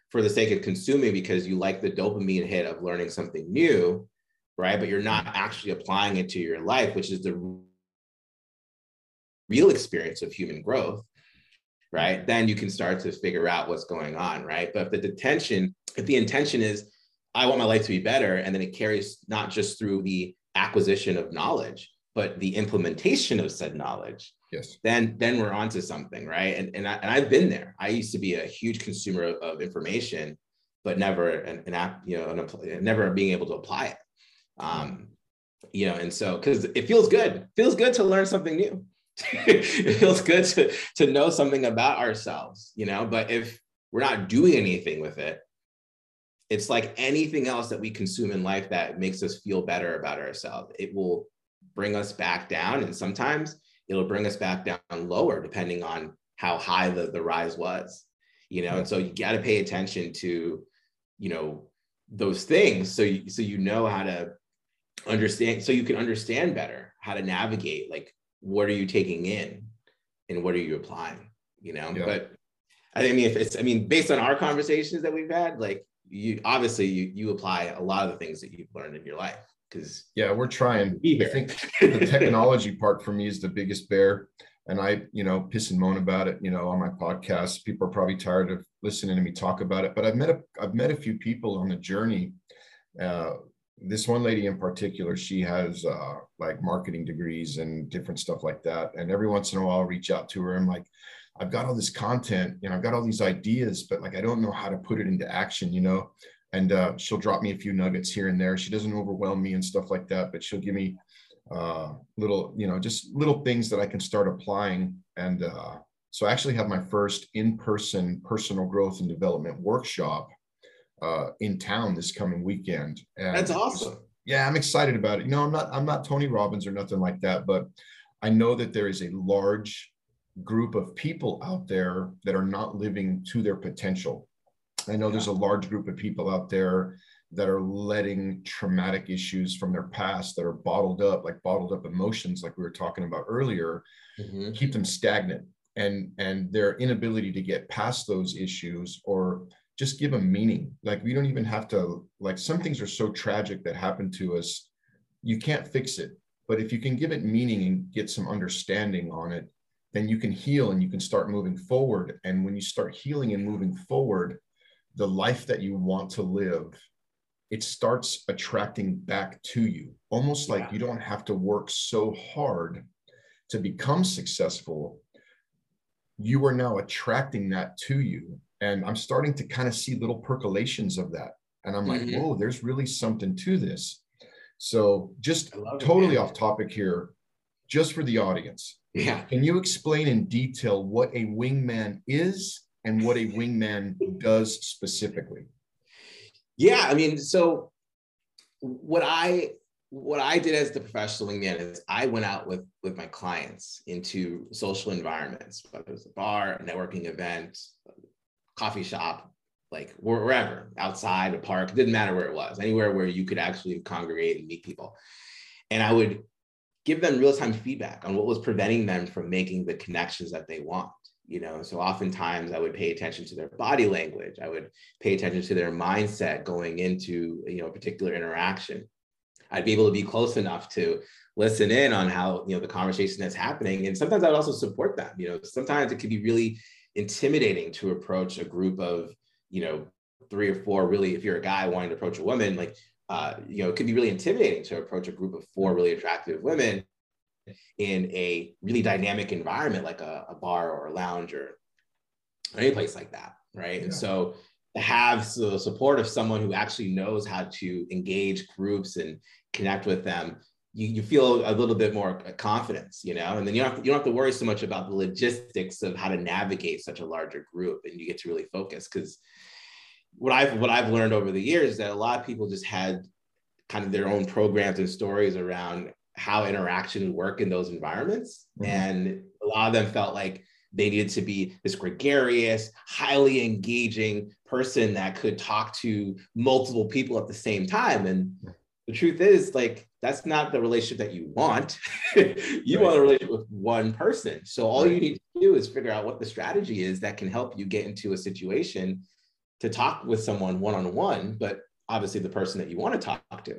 for the sake of consuming because you like the dopamine hit of learning something new right? But you're not actually applying it to your life which is the real experience of human growth right? Then you can start to figure out what's going on right? But if the detention if the intention is I want my life to be better. And then it carries not just through the acquisition of knowledge, but the implementation of said knowledge. Yes. Then, then we're onto something, right? And and, I, and I've been there. I used to be a huge consumer of, of information, but never an, an app, you know, an, never being able to apply it. Um, you know, and so because it feels good, it feels good to learn something new. it feels good to to know something about ourselves, you know. But if we're not doing anything with it, it's like anything else that we consume in life that makes us feel better about ourselves. It will bring us back down. And sometimes it'll bring us back down lower, depending on how high the, the rise was, you know? And so you got to pay attention to, you know, those things. So you, so you know how to understand, so you can understand better how to navigate, like, what are you taking in and what are you applying, you know? Yeah. But I mean, if it's, I mean, based on our conversations that we've had, like you obviously you, you apply a lot of the things that you've learned in your life because yeah we're trying. I think the technology part for me is the biggest bear and i you know piss and moan about it you know on my podcast. People are probably tired of listening to me talk about it but i've met a i've met a few people on the journey. Uh, this one lady in particular she has uh, like marketing degrees and different stuff like that and every once in a while i'll reach out to her. I'm like I've got all this content, know, I've got all these ideas, but like I don't know how to put it into action, you know. And uh, she'll drop me a few nuggets here and there. She doesn't overwhelm me and stuff like that, but she'll give me uh, little, you know, just little things that I can start applying. And uh, so I actually have my first in-person personal growth and development workshop uh, in town this coming weekend. And That's awesome. Yeah, I'm excited about it. You know, I'm not I'm not Tony Robbins or nothing like that, but I know that there is a large group of people out there that are not living to their potential. I know yeah. there's a large group of people out there that are letting traumatic issues from their past that are bottled up, like bottled up emotions, like we were talking about earlier, mm-hmm. keep them stagnant and and their inability to get past those issues or just give them meaning. Like we don't even have to like some things are so tragic that happen to us, you can't fix it. But if you can give it meaning and get some understanding on it, then you can heal and you can start moving forward. And when you start healing and moving forward, the life that you want to live, it starts attracting back to you, almost like yeah. you don't have to work so hard to become successful. You are now attracting that to you. And I'm starting to kind of see little percolations of that. And I'm like, mm-hmm. whoa, there's really something to this. So, just totally it, off topic here, just for the audience yeah. Can you explain in detail what a wingman is and what a wingman does specifically? Yeah, I mean, so what I what I did as the professional wingman is I went out with with my clients into social environments, whether it was a bar, a networking event, coffee shop, like wherever, outside, a park, didn't matter where it was, anywhere where you could actually congregate and meet people. And I would give them real-time feedback on what was preventing them from making the connections that they want you know? So oftentimes i would pay attention to their body language. I would pay attention to their mindset going into you know a particular interaction. I'd be able to be close enough to listen in on how you know the conversation that's happening. And sometimes i would also support them you know? Sometimes it could be really intimidating to approach a group of you know three or four really if you're a guy wanting to approach a woman like uh, you know it could be really intimidating to approach a group of four really attractive women in a really dynamic environment like a, a bar or a lounge or any place like that right? Yeah. and so to have the support of someone who actually knows how to engage groups and connect with them you, you feel a little bit more confidence, you know, and then you don't, have to, you don't have to worry so much about the logistics of how to navigate such a larger group and you get to really focus because what I've what I've learned over the years is that a lot of people just had kind of their own programs and stories around how interaction would work in those environments. Mm-hmm. And a lot of them felt like they needed to be this gregarious, highly engaging person that could talk to multiple people at the same time. And the truth is, like, that's not the relationship that you want. you right. want a relationship with one person. So all right. you need to do is figure out what the strategy is that can help you get into a situation to talk with someone one on one, but obviously the person that you want to talk to.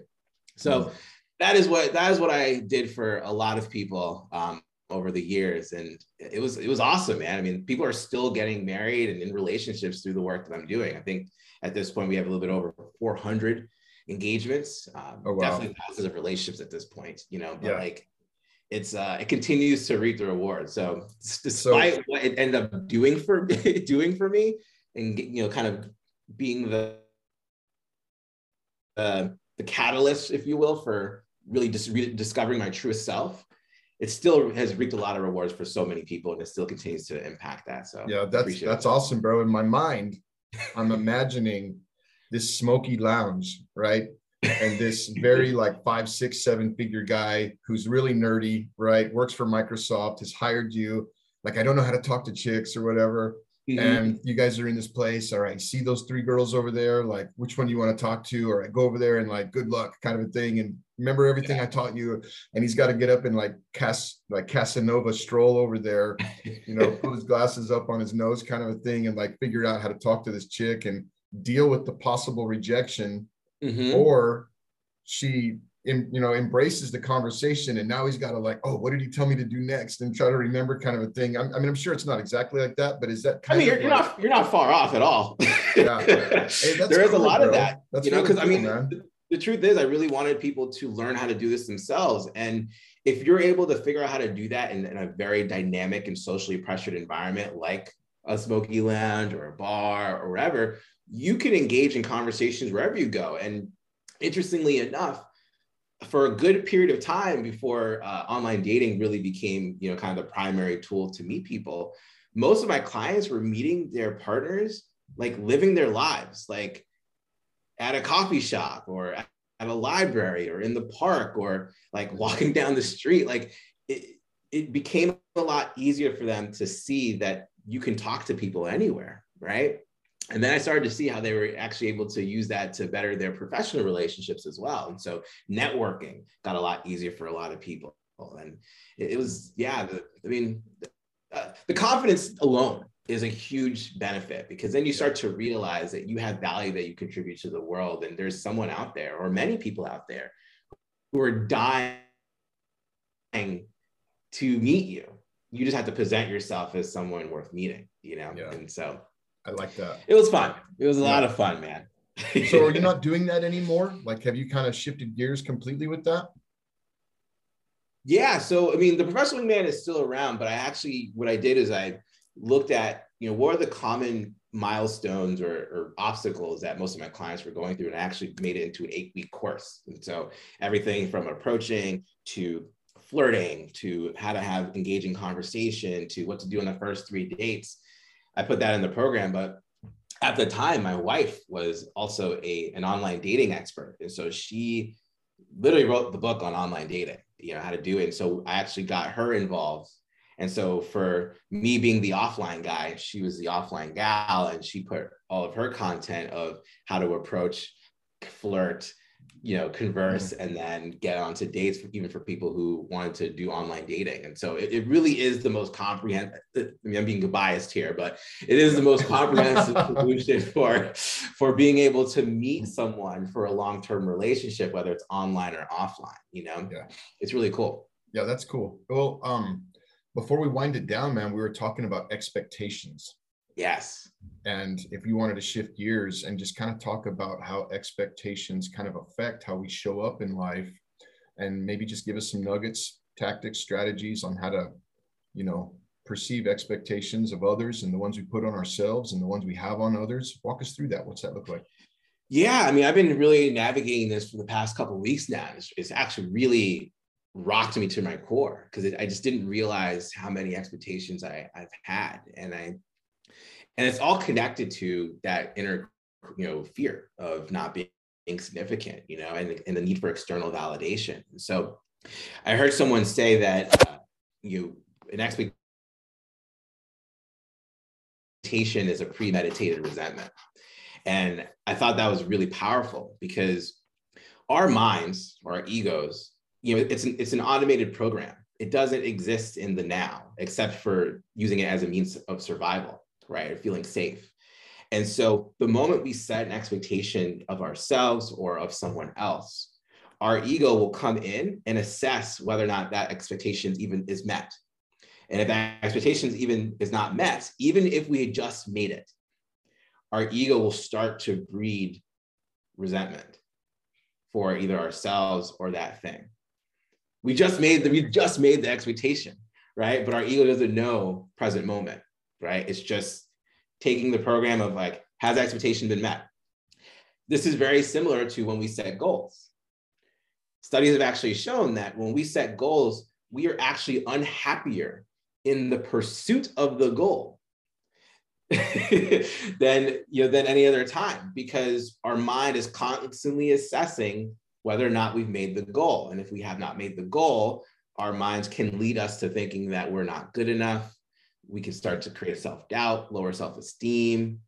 So mm-hmm. that is what that is what I did for a lot of people um, over the years, and it was it was awesome, man. I mean, people are still getting married and in relationships through the work that I'm doing. I think at this point we have a little bit over 400 engagements. Um, oh, wow. Definitely thousands of relationships at this point. You know, but yeah. like it's uh, it continues to reap the reward. So despite so, what it ended up doing for doing for me, and you know, kind of being the uh, the catalyst, if you will, for really just re- discovering my truest self. It still has reaped a lot of rewards for so many people, and it still continues to impact that. So yeah, that's that's awesome, bro. In my mind, I'm imagining this smoky lounge, right? and this very like five, six, seven figure guy who's really nerdy, right? Works for Microsoft, has hired you. Like, I don't know how to talk to chicks or whatever. Mm-hmm. And you guys are in this place. All right, see those three girls over there. Like, which one do you want to talk to? All right, go over there and like, good luck, kind of a thing. And remember everything yeah. I taught you. And he's got to get up and like cast like Casanova stroll over there, you know, put his glasses up on his nose, kind of a thing, and like figure out how to talk to this chick and deal with the possible rejection mm-hmm. or she in, you know embraces the conversation and now he's got to like oh what did he tell me to do next and try to remember kind of a thing I'm, i mean i'm sure it's not exactly like that but is that i mean you're, you're not you're not far off at all yeah hey, there is cool, a lot bro. of that that's you know because really cool, i mean the, the truth is i really wanted people to learn how to do this themselves and if you're able to figure out how to do that in, in a very dynamic and socially pressured environment like a smoky lounge or a bar or wherever you can engage in conversations wherever you go. And interestingly enough, for a good period of time before uh, online dating really became, you know, kind of the primary tool to meet people, most of my clients were meeting their partners, like living their lives, like at a coffee shop or at a library or in the park or like walking down the street. Like it, it became a lot easier for them to see that you can talk to people anywhere, right? And then I started to see how they were actually able to use that to better their professional relationships as well. And so networking got a lot easier for a lot of people. And it, was, yeah, the, I mean, uh, the confidence alone is a huge benefit because then you start to realize that you have value that you contribute to the world. And there's someone out there, or many people out there, who are dying to meet you. You just have to present yourself as someone worth meeting, you know? Yeah. And so I like that. It was fun. It was a yeah. lot of fun, man. so are you not doing that anymore? Like, have you kind of shifted gears completely with that? Yeah. So, I mean, the professional man is still around, but I actually, what I did is I looked at, you know, what are the common milestones or, or, obstacles that most of my clients were going through and I actually made it into an eight week course. And so everything from approaching to flirting to how to have engaging conversation to what to do on the first three dates I put that in the program. But at the time, my wife was also a an online dating expert, and so she literally wrote the book on online dating, you know, how to do it. And so I actually got her involved. And so for me being the offline guy, she was the offline gal, and she put all of her content of how to approach, flirt, you know converse mm-hmm. and then get onto dates for, even for people who wanted to do online dating. And so it, it really is the most comprehensive i mean i'm being biased here but it is the most comprehensive solution for for being able to meet someone for a long-term relationship whether it's online or offline you know? Yeah. It's really cool. Yeah that's cool. Well um before we wind it down man we were talking about expectations Yes. And if you wanted to shift gears and just kind of talk about how expectations kind of affect how we show up in life, and maybe just give us some nuggets, tactics, strategies on how to, you know, perceive expectations of others and the ones we put on ourselves and the ones we have on others. Walk us through that. What's that look like? Yeah, I mean, I've been really navigating this for the past couple weeks now. It's, it's actually really rocked me to my core because I just didn't realize how many expectations I, I've had, and I and it's all connected to that inner you know fear of not being significant you know and, and the need for external validation. So i heard someone say that uh, you an expectation is a premeditated resentment. And i thought that was really powerful because our minds our egos you know it's an, it's an automated program. It doesn't exist in the now except for using it as a means of survival right? Or feeling safe. And so the moment we set an expectation of ourselves or of someone else, our ego will come in and assess whether or not that expectation even is met. And if that expectation even is not met, even if we had just made it, our ego will start to breed resentment for either ourselves or that thing. We just made the we just made the expectation, right? But our ego doesn't know present moment right? It's just taking the program of like, has expectation been met? This is very similar to when we set goals. Studies have actually shown that when we set goals, we are actually unhappier in the pursuit of the goal than you know than any other time because our mind is constantly assessing whether or not we've made the goal and if we have not made the goal our minds can lead us to thinking that we're not good enough we can start to create self-doubt lower self-esteem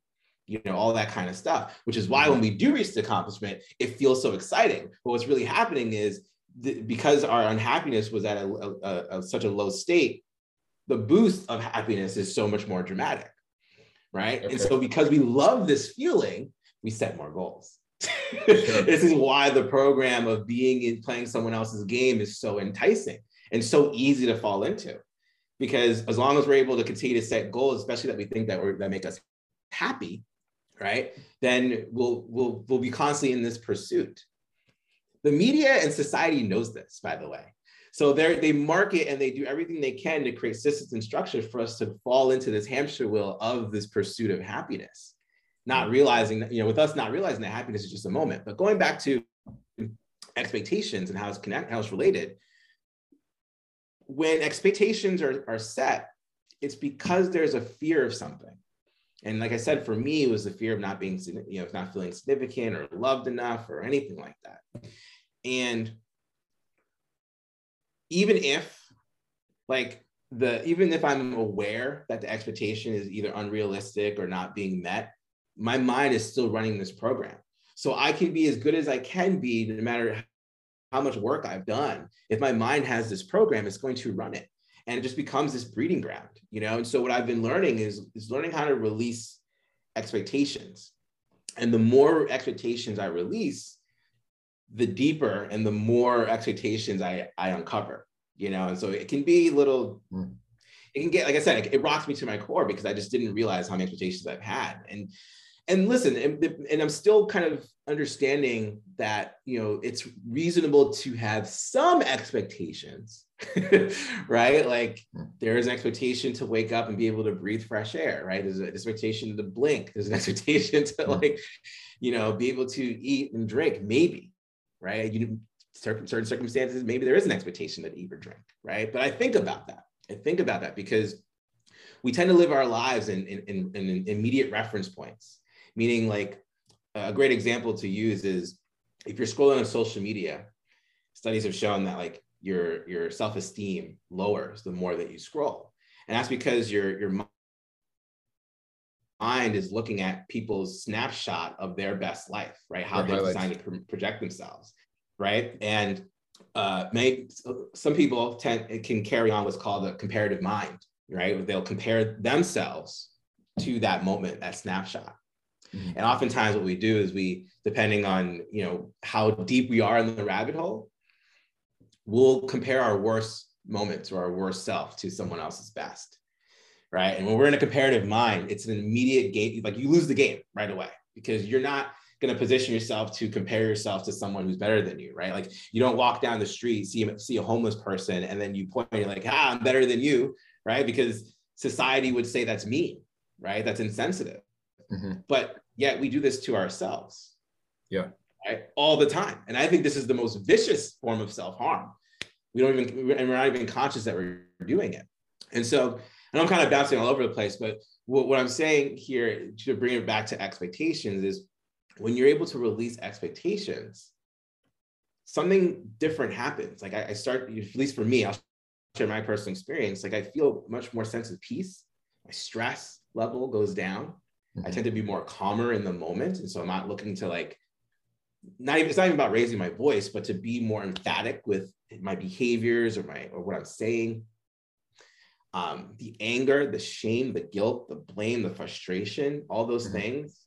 you know all that kind of stuff which is why when we do reach the accomplishment it feels so exciting but what's really happening is th- because our unhappiness was at a, a, a, such a low state the boost of happiness is so much more dramatic right okay. and so because we love this feeling we set more goals sure. this is why the program of being in playing someone else's game is so enticing and so easy to fall into because as long as we're able to continue to set goals, especially that we think that that make us happy, right? Then we'll we'll we'll be constantly in this pursuit. The media and society knows this, by the way. So they they market and they do everything they can to create systems and structure for us to fall into this hamster wheel of this pursuit of happiness, not realizing that you know with us not realizing that happiness is just a moment. But going back to expectations and how it's connect how it's related when expectations are, are set, it's because there's a fear of something. And like I said, for me, it was the fear of not being, you know, not feeling significant or loved enough or anything like that. And even if, like, the even if I'm aware that the expectation is either unrealistic or not being met, my mind is still running this program. So I can be as good as I can be, no matter how much work I've done. If my mind has this program, it's going to run it. And it just becomes this breeding ground, you know? And so what I've been learning is, is learning how to release expectations. And the more expectations I release, the deeper and the more expectations I, I uncover, you know? And so it can be little, mm. it can get, like I said, it, it rocks me to my core because I just didn't realize how many expectations I've had. And and listen, and, and, I'm still kind of understanding that you know it's reasonable to have some expectations, right? Like there is an expectation to wake up and be able to breathe fresh air, right? There's an expectation to blink. There's an expectation to hmm. like, you know, be able to eat and drink, maybe, right? You certain certain circumstances, maybe there is an expectation to eat or drink, right? But I think about that. I think about that because we tend to live our lives in, in, in, in immediate reference points meaning like a great example to use is if you're scrolling on social media studies have shown that like your your self-esteem lowers the more that you scroll and that's because your your mind is looking at people's snapshot of their best life, right? How they're designed to pro- project themselves, right? And uh, may, some people tend can carry on what's called a comparative mind, right? They'll compare themselves to that moment, that snapshot. Mhm. And oftentimes, what we do is we, depending on you know how deep we are in the rabbit hole, we'll compare our worst moments or our worst self to someone else's best right? And when we're in a comparative mind, it's an immediate game. Like you lose the game right away because you're not going to position yourself to compare yourself to someone who's better than you, right? Like you don't walk down the street, see see a homeless person, and then you point, you're like, ah, I'm better than you, right? Because society would say that's mean, right? That's insensitive. Mhm. But yet we do this to ourselves. Yeah. Right. All the time. And I think this is the most vicious form of self-harm. We don't even, and we're not even conscious that we're doing it. And so and I'm kind of bouncing all over the place, but what, what I'm saying here to bring it back to expectations is when you're able to release expectations, something different happens. Like I, I start, at least for me, I'll share my personal experience. Like I feel much more sense of peace. My stress level goes down. I Mhm. tend to be more calmer in the moment. And so I'm not looking to like, not even, it's not even about raising my voice, but to be more emphatic with my behaviors or my, or what I'm saying um, the anger, the shame, the guilt, the blame, the frustration, all those Mhm. things,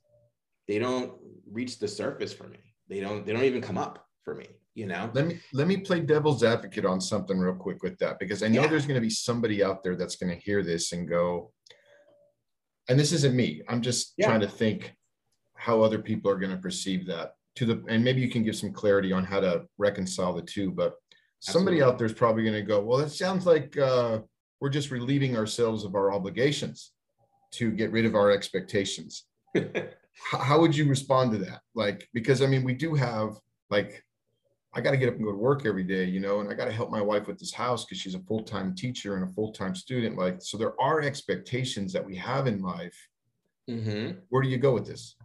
they don't reach the surface for me. They don't, they don't even come up for me, you know? Let me let me play devil's advocate on something real quick with that because I know Yeah. there's going to be somebody out there that's going to hear this and go, and this isn't me. I'm just Yeah. trying to think how other people are going to perceive that to the and maybe you can give some clarity on how to reconcile the two. But somebody Absolutely. out there is probably going to go, well, it sounds like uh, we're just relieving ourselves of our obligations to get rid of our expectations how would you respond to that like because i mean we do have like i got to get up and go to work every day you know and i got to help my wife with this house because she's a full-time teacher and a full-time student like so there are expectations that we have in life Mhm. where do you go with this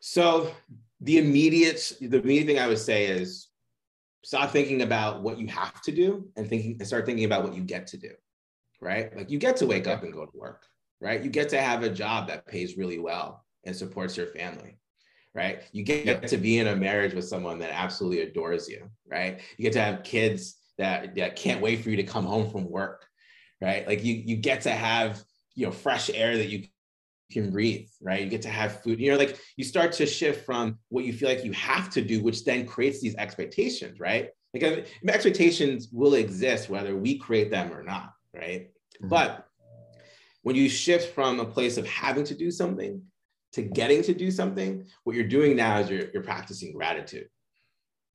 So the immediate, the immediate thing I would say is stop thinking about what you have to do and thinking and start thinking about what you get to do. Right? Like you get to wake up and go to work, right? You get to have a job that pays really well and supports your family. Right. You get Yeah. to be in a marriage with someone that absolutely adores you. Right. You get to have kids that, that can't wait for you to come home from work. Right. Like you you get to have, you know, fresh air that you can breathe, right? You get to have food. You know, like you start to shift from what you feel like you have to do, which then creates these expectations, right? Like expectations will exist whether we create them or not, right? Mhm. But when you shift from a place of having to do something to getting to do something, what you're doing now is you're, you're practicing gratitude,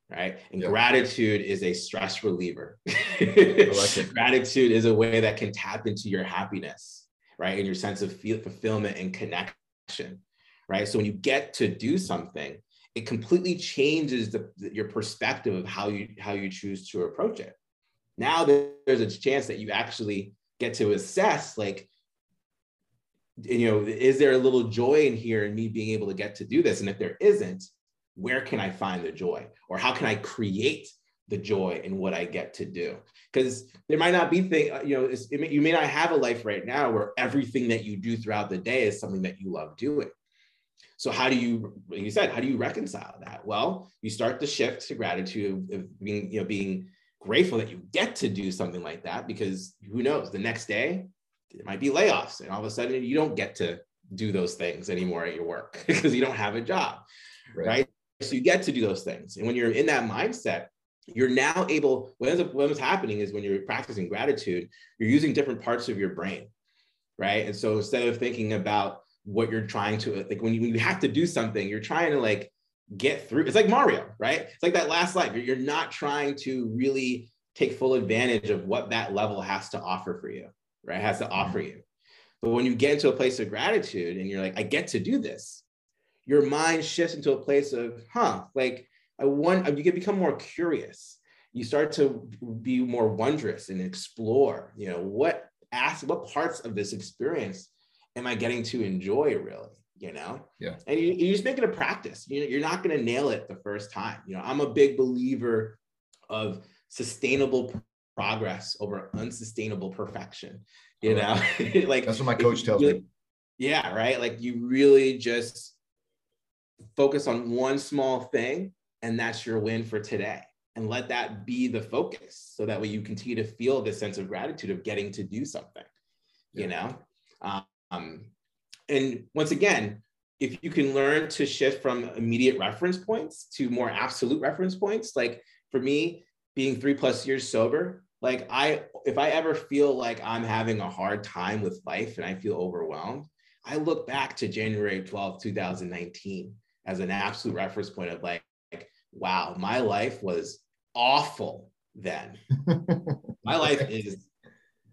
right? And Yeah. gratitude is a stress reliever. like. Gratitude is a way that can tap into your happiness, right? And your sense of feel, fulfillment and connection, right? So when you get to do something, it completely changes the, your perspective of how you how you choose to approach it. Now there's a chance that you actually get to assess like you know is there a little joy in here in me being able to get to do this? And if there isn't where can i find the joy? Or how can i create the joy in what i get to do? Because there might not be thing uh, you know it may, you may not have a life right now where everything that you do throughout the day is something that you love doing. So how do you like you said how do you reconcile that? Well you start to shift to gratitude of being you know being grateful that you get to do something like that because who knows? The next day it might be layoffs and all of a sudden you don't get to do those things anymore at your work because you don't have a job right. so you get to do those things and when you're in that mindset you're now able what ends up what's happening is when you're practicing gratitude you're using different parts of your brain right? And so instead of thinking about what you're trying to like when you, when you have to do something you're trying to like get through it's like mario right? It's like that last life you're not trying to really take full advantage of what that level has to offer for you right has to offer mm-hmm. you. But when you get into a place of gratitude and you're like i get to do this your mind shifts into a place of huh like i want you can become more curious. You start to be more wondrous and explore you know what ask what parts of this experience am i getting to enjoy really you know? Yeah. and you, you just make it a practice. You know, you're not going to nail it the first time. You know i'm a big believer of sustainable progress over unsustainable perfection you know like That's what my coach tells really- me. Yeah, right. Like you really just focus on one small thing, and that's your win for today. And let that be the focus so that way you continue to feel this sense of gratitude of getting to do something, yeah. you know? Um, and once again, if you can learn to shift from immediate reference points to more absolute reference points, like for me, being three plus years sober, like I, if I ever feel like I'm having a hard time with life and I feel overwhelmed, I look back to January 12, 2019 as an absolute reference point of like, like wow, my life was awful then. my life is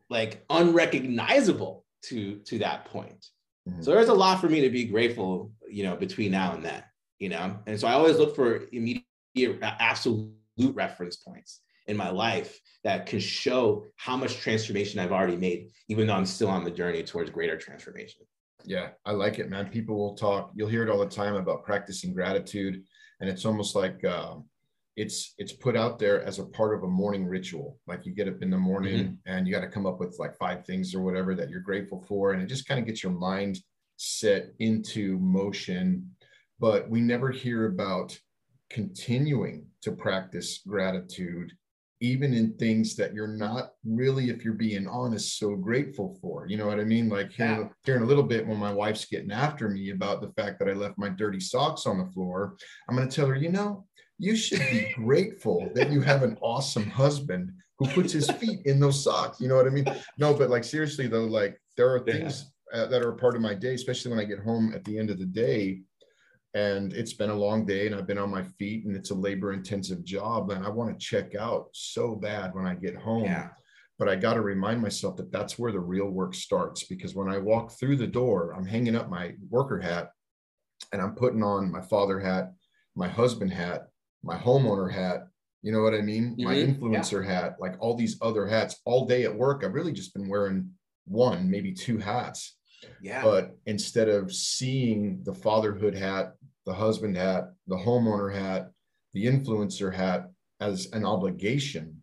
like unrecognizable to to that point. Mm-hmm. So there's a lot for me to be grateful, you know, between now and then, you know. And so I always look for immediate absolute reference points in my life that can show how much transformation I've already made, even though I'm still on the journey towards greater transformation. Yeah, I like it, man. People will talk, you'll hear it all the time about practicing gratitude. And it's almost like uh, it's it's put out there as a part of a morning ritual. Like you get up in the morning mm-hmm. and you got to come up with like five things or whatever that you're grateful for. And it just kind of gets your mind set into motion. But we never hear about continuing to practice gratitude even in things that you're not really, if you're being honest, so grateful for. You know what I mean? Like hearing, yeah. hearing a little bit when my wife's getting after me about the fact that I left my dirty socks on the floor. I'm going to tell her, you know, you should be grateful that you have an awesome husband who puts his feet in those socks. You know what I mean? No, but like seriously though, like there are things yeah. uh, that are a part of my day, especially when I get home at the end of the day and it's been a long day and I've been on my feet and it's a labor intensive job and I want to check out so bad when I get home. Yeah. But I got to remind myself that that's where the real work starts because when I walk through the door, I'm hanging up my worker hat and I'm putting on my father hat, my husband hat, my homeowner hat. You know what I mean? Mm-hmm. My influencer yeah. hat, like all these other hats all day at work. I've really just been wearing one, maybe two hats. Yeah. But instead of seeing the fatherhood hat the husband hat, the homeowner hat, the influencer hat as an obligation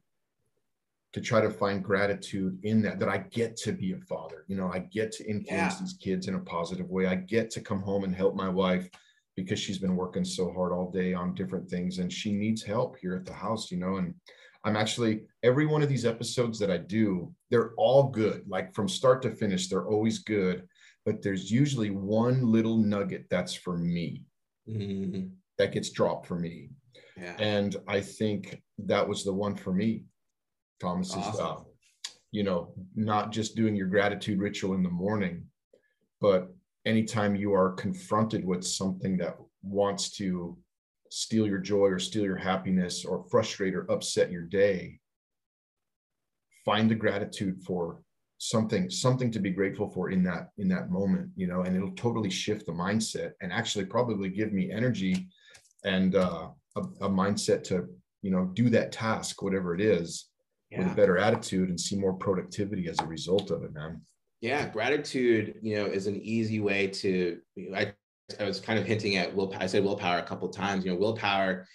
to try to find gratitude in that that I get to be a father. You know, I get to influence yeah. these kids in a positive way. I get to come home and help my wife because she's been working so hard all day on different things and she needs help here at the house, you know, and I'm actually every one of these episodes that I do, they're all good. Like from start to finish, they're always good, but there's usually one little nugget that's for me mm-hmm. that gets dropped for me. Yeah. And I think that was the one for me, Thomas, awesome. is, uh, you know, not just doing your gratitude ritual in the morning, but anytime you are confronted with something that wants to steal your joy or steal your happiness or frustrate or upset your day, find the gratitude for something something to be grateful for in that in that moment you know and it'll totally shift the mindset and actually probably give me energy and uh, a, a, mindset to you know do that task whatever it is yeah. with a better attitude and see more productivity as a result of it man yeah gratitude you know is an easy way to i, I was kind of hinting at willpower i said willpower a couple times you know willpower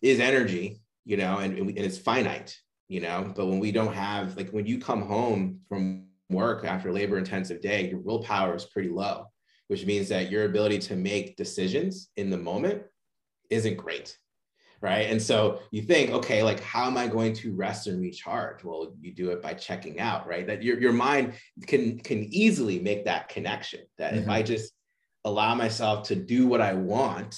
is energy you know and, and it's finite you know but when we don't have like when you come home from work after labor intensive day your willpower is pretty low which means that your ability to make decisions in the moment isn't great right? And so you think okay like how am i going to rest and recharge? Well you do it by checking out right? That your, your mind can can easily make that connection that mm-hmm. if i just allow myself to do what i want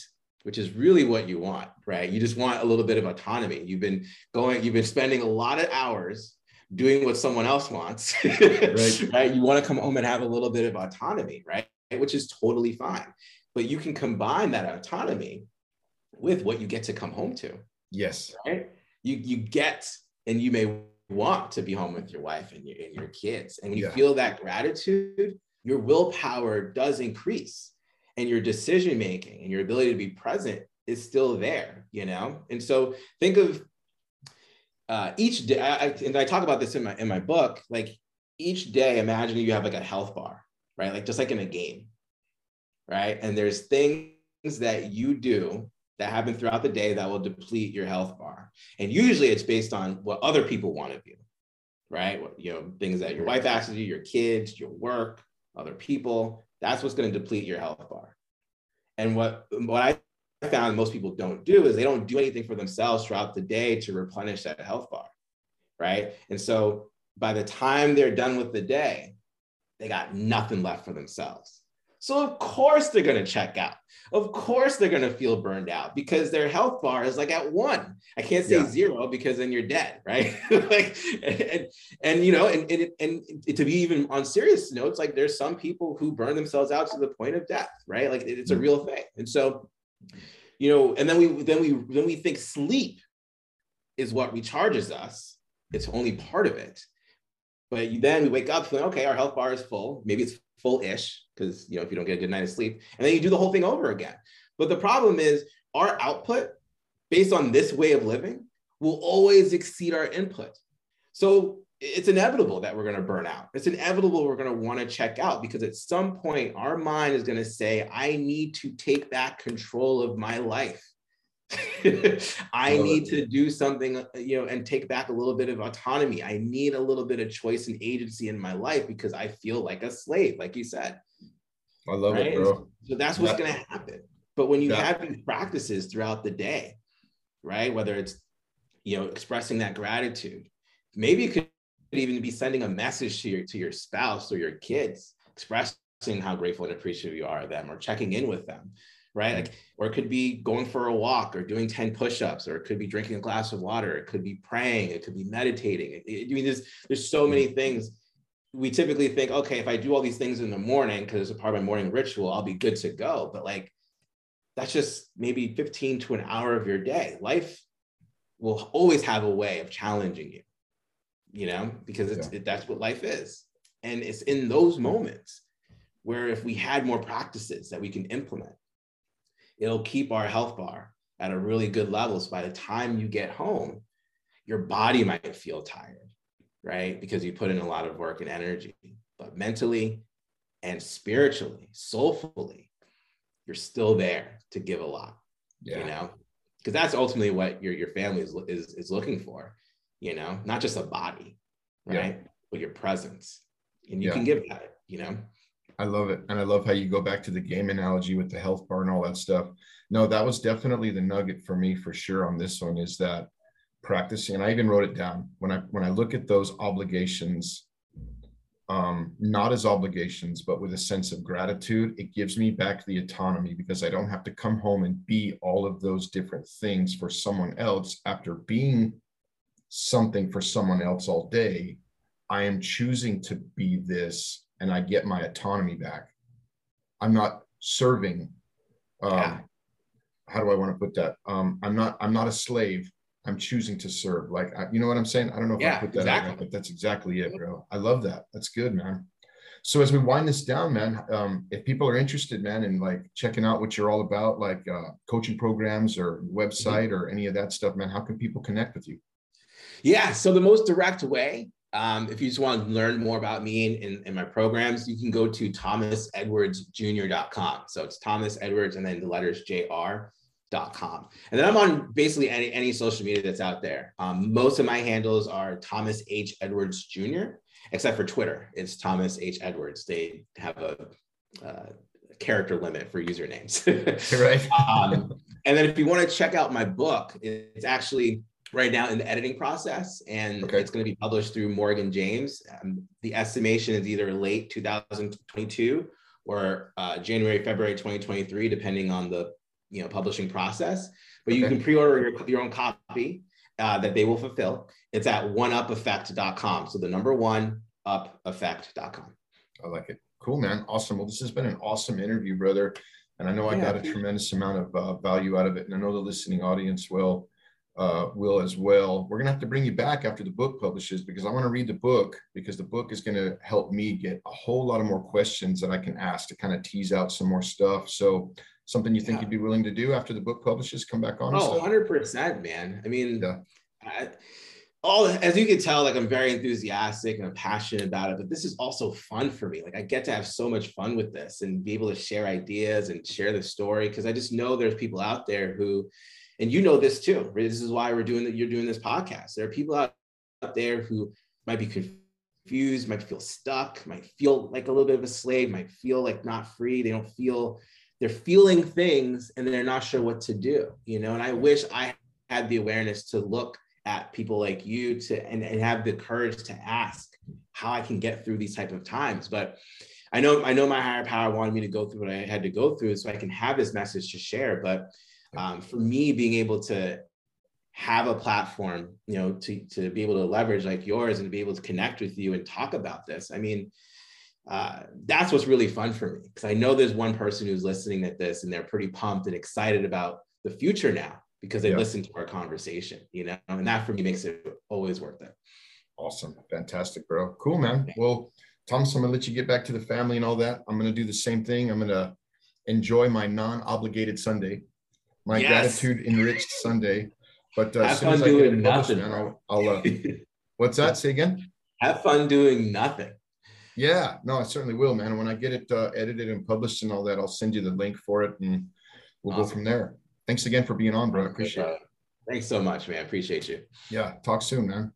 which is really what you want, right? You just want a little bit of autonomy. You've been going, you've been spending a lot of hours doing what someone else wants, right. right? You want to come home and have a little bit of autonomy, right? Which is totally fine. But you can combine that autonomy with what you get to come home to. Yes. Right? You you get and you may want to be home with your wife and your, and your kids. And when you yeah. feel that gratitude, your willpower does increase and your decision making and your ability to be present is still there, you know? And so think of uh, each day, I, and I talk about this in my, in my book, like each day, imagine you have like a health bar, right? Like just like in a game, right? And there's things that you do that happen throughout the day that will deplete your health bar. And usually it's based on what other people want of you, right? You know, things that your wife asks you, your kids, your work, other people that's what's going to deplete your health bar. And what what I found most people don't do is they don't do anything for themselves throughout the day to replenish that health bar, right? And so by the time they're done with the day, they got nothing left for themselves. So of course they're going to check out. Of course they're going to feel burned out because their health bar is like at one. I can't say yeah. zero because then you're dead, right? like, and, and, you know, and, and and to be even on serious notes, like there's some people who burn themselves out to the point of death, right? Like it's a mm. real thing. And so, you know, and then we then we then we think sleep is what recharges us. It's only part of it. But then we wake up feeling okay, our health bar is full. Maybe it's full-ish because you know if you don't get a good night of sleep, and then you do the whole thing over again. But the problem is our output based on this way of living will always exceed our input. So it's inevitable that we're going to burn out. It's inevitable we're going to want to check out because at some point our mind is going to say, I need to take back control of my life. I need to do something, uh, you know, and take back a little bit of autonomy. I need a little bit of choice and agency in my life because I feel like a slave, like you said. I love right? it, bro. So that's what's going to happen. But when you have these practices throughout the day, right? Whether it's, you know, expressing that gratitude, maybe it could even be sending a message to your to your spouse or your kids, expressing how grateful and appreciative you are of them, or checking in with them right? Mm-hmm. Like, or it could be going for a walk or doing 10 push-ups, or it could be drinking a glass of water, it could be praying, it could be meditating. I mean, there's there's so mm-hmm. many things. We typically think, okay, if I do all these things in the morning because it's a part of my morning ritual, I'll be good to go. But like that's just maybe 15 to an hour of your day. Life will always have a way of challenging you, you know, because it's yeah. it, that's what life is. And it's in those moments where if we had more practices that we can implement, it'll keep our health bar at a really good level. So by the time you get home, your body might feel tired, right? Because you put in a lot of work and energy, but mentally and spiritually, soulfully, you're still there to give a lot, yeah. you know? Because that's ultimately what your, your family is, is, is looking for, you know, not just a body, right? Yeah. But your presence. And you yeah. can give that, you know? I love it. And I love how you go back to the game analogy with the health bar and all that stuff. No, that was definitely the nugget for me for sure on this one is that practicing, and I even wrote it down when I when I look at those obligations, um, not as obligations, but with a sense of gratitude, it gives me back the autonomy because I don't have to come home and be all of those different things for someone else after being something for someone else all day. I am choosing to be this and I get my autonomy back. I'm not serving. Um, yeah. How do I want to put that? Um, I'm not. I'm not a slave. I'm choosing to serve. Like I, you know what I'm saying? I don't know if yeah, I put that exactly. out, but that's exactly it, bro. I love that. That's good, man. So as we wind this down, man, um, if people are interested, man, in like checking out what you're all about, like uh, coaching programs or website mm-hmm. or any of that stuff, man, how can people connect with you? Yeah. So the most direct way um, if you just want to learn more about me and, and, my programs, you can go to thomasedwardsjr.com. So it's Thomas Edwards and then the letters jr.com. And then I'm on basically any, any social media that's out there. Um, most of my handles are Thomas H. Edwards Jr., except for Twitter. It's Thomas H. Edwards. They have a, uh, character limit for usernames. right. um, and then if you want to check out my book, it's actually right now in the editing process, and okay. it's going to be published through Morgan James. Um, the estimation is either late 2022 or uh, January, February 2023, depending on the you know publishing process. But okay. you can pre-order your, your own copy uh, that they will fulfill. It's at oneupeffect.com. So the number one upeffect.com. I like it. Cool, man. Awesome. Well, this has been an awesome interview, brother. And I know I got a tremendous amount of uh, value out of it. And I know the listening audience will uh, will as well. We're going to have to bring you back after the book publishes because I want to read the book because the book is going to help me get a whole lot of more questions that I can ask to kind of tease out some more stuff. So something you think yeah. you'd be willing to do after the book publishes, come back on? Oh, 100%, man. I mean, yeah. I, all as you can tell, like I'm very enthusiastic and I'm passionate about it, but this is also fun for me. Like I get to have so much fun with this and be able to share ideas and share the story because I just know there's people out there who and you know this too. Right? This is why we're doing that. You're doing this podcast. There are people out, there who might be confused, might feel stuck, might feel like a little bit of a slave, might feel like not free. They don't feel they're feeling things and they're not sure what to do, you know. And I wish I had the awareness to look at people like you to and, and have the courage to ask how I can get through these type of times. But I know I know my higher power wanted me to go through what I had to go through so I can have this message to share. But um, for me, being able to have a platform, you know, to, to be able to leverage like yours and to be able to connect with you and talk about this. I mean, uh, that's what's really fun for me because I know there's one person who's listening at this and they're pretty pumped and excited about the future now because they yeah. listened to our conversation, you know, and that for me makes it always worth it. Awesome. Fantastic, bro. Cool, man. Well, Thomas, I'm to let you get back to the family and all that. I'm going to do the same thing. I'm going to enjoy my non obligated Sunday, my yes. gratitude enriched Sunday. But uh, as soon as I get it nothing, man, I'll, I'll uh, what's that? Say again. Have fun doing nothing. Yeah, no, I certainly will, man. When I get it uh, edited and published and all that, I'll send you the link for it, and we'll awesome. go from there. Thanks again for being on, bro. I appreciate it. Thanks so much, man. Appreciate you. Yeah. Talk soon, man.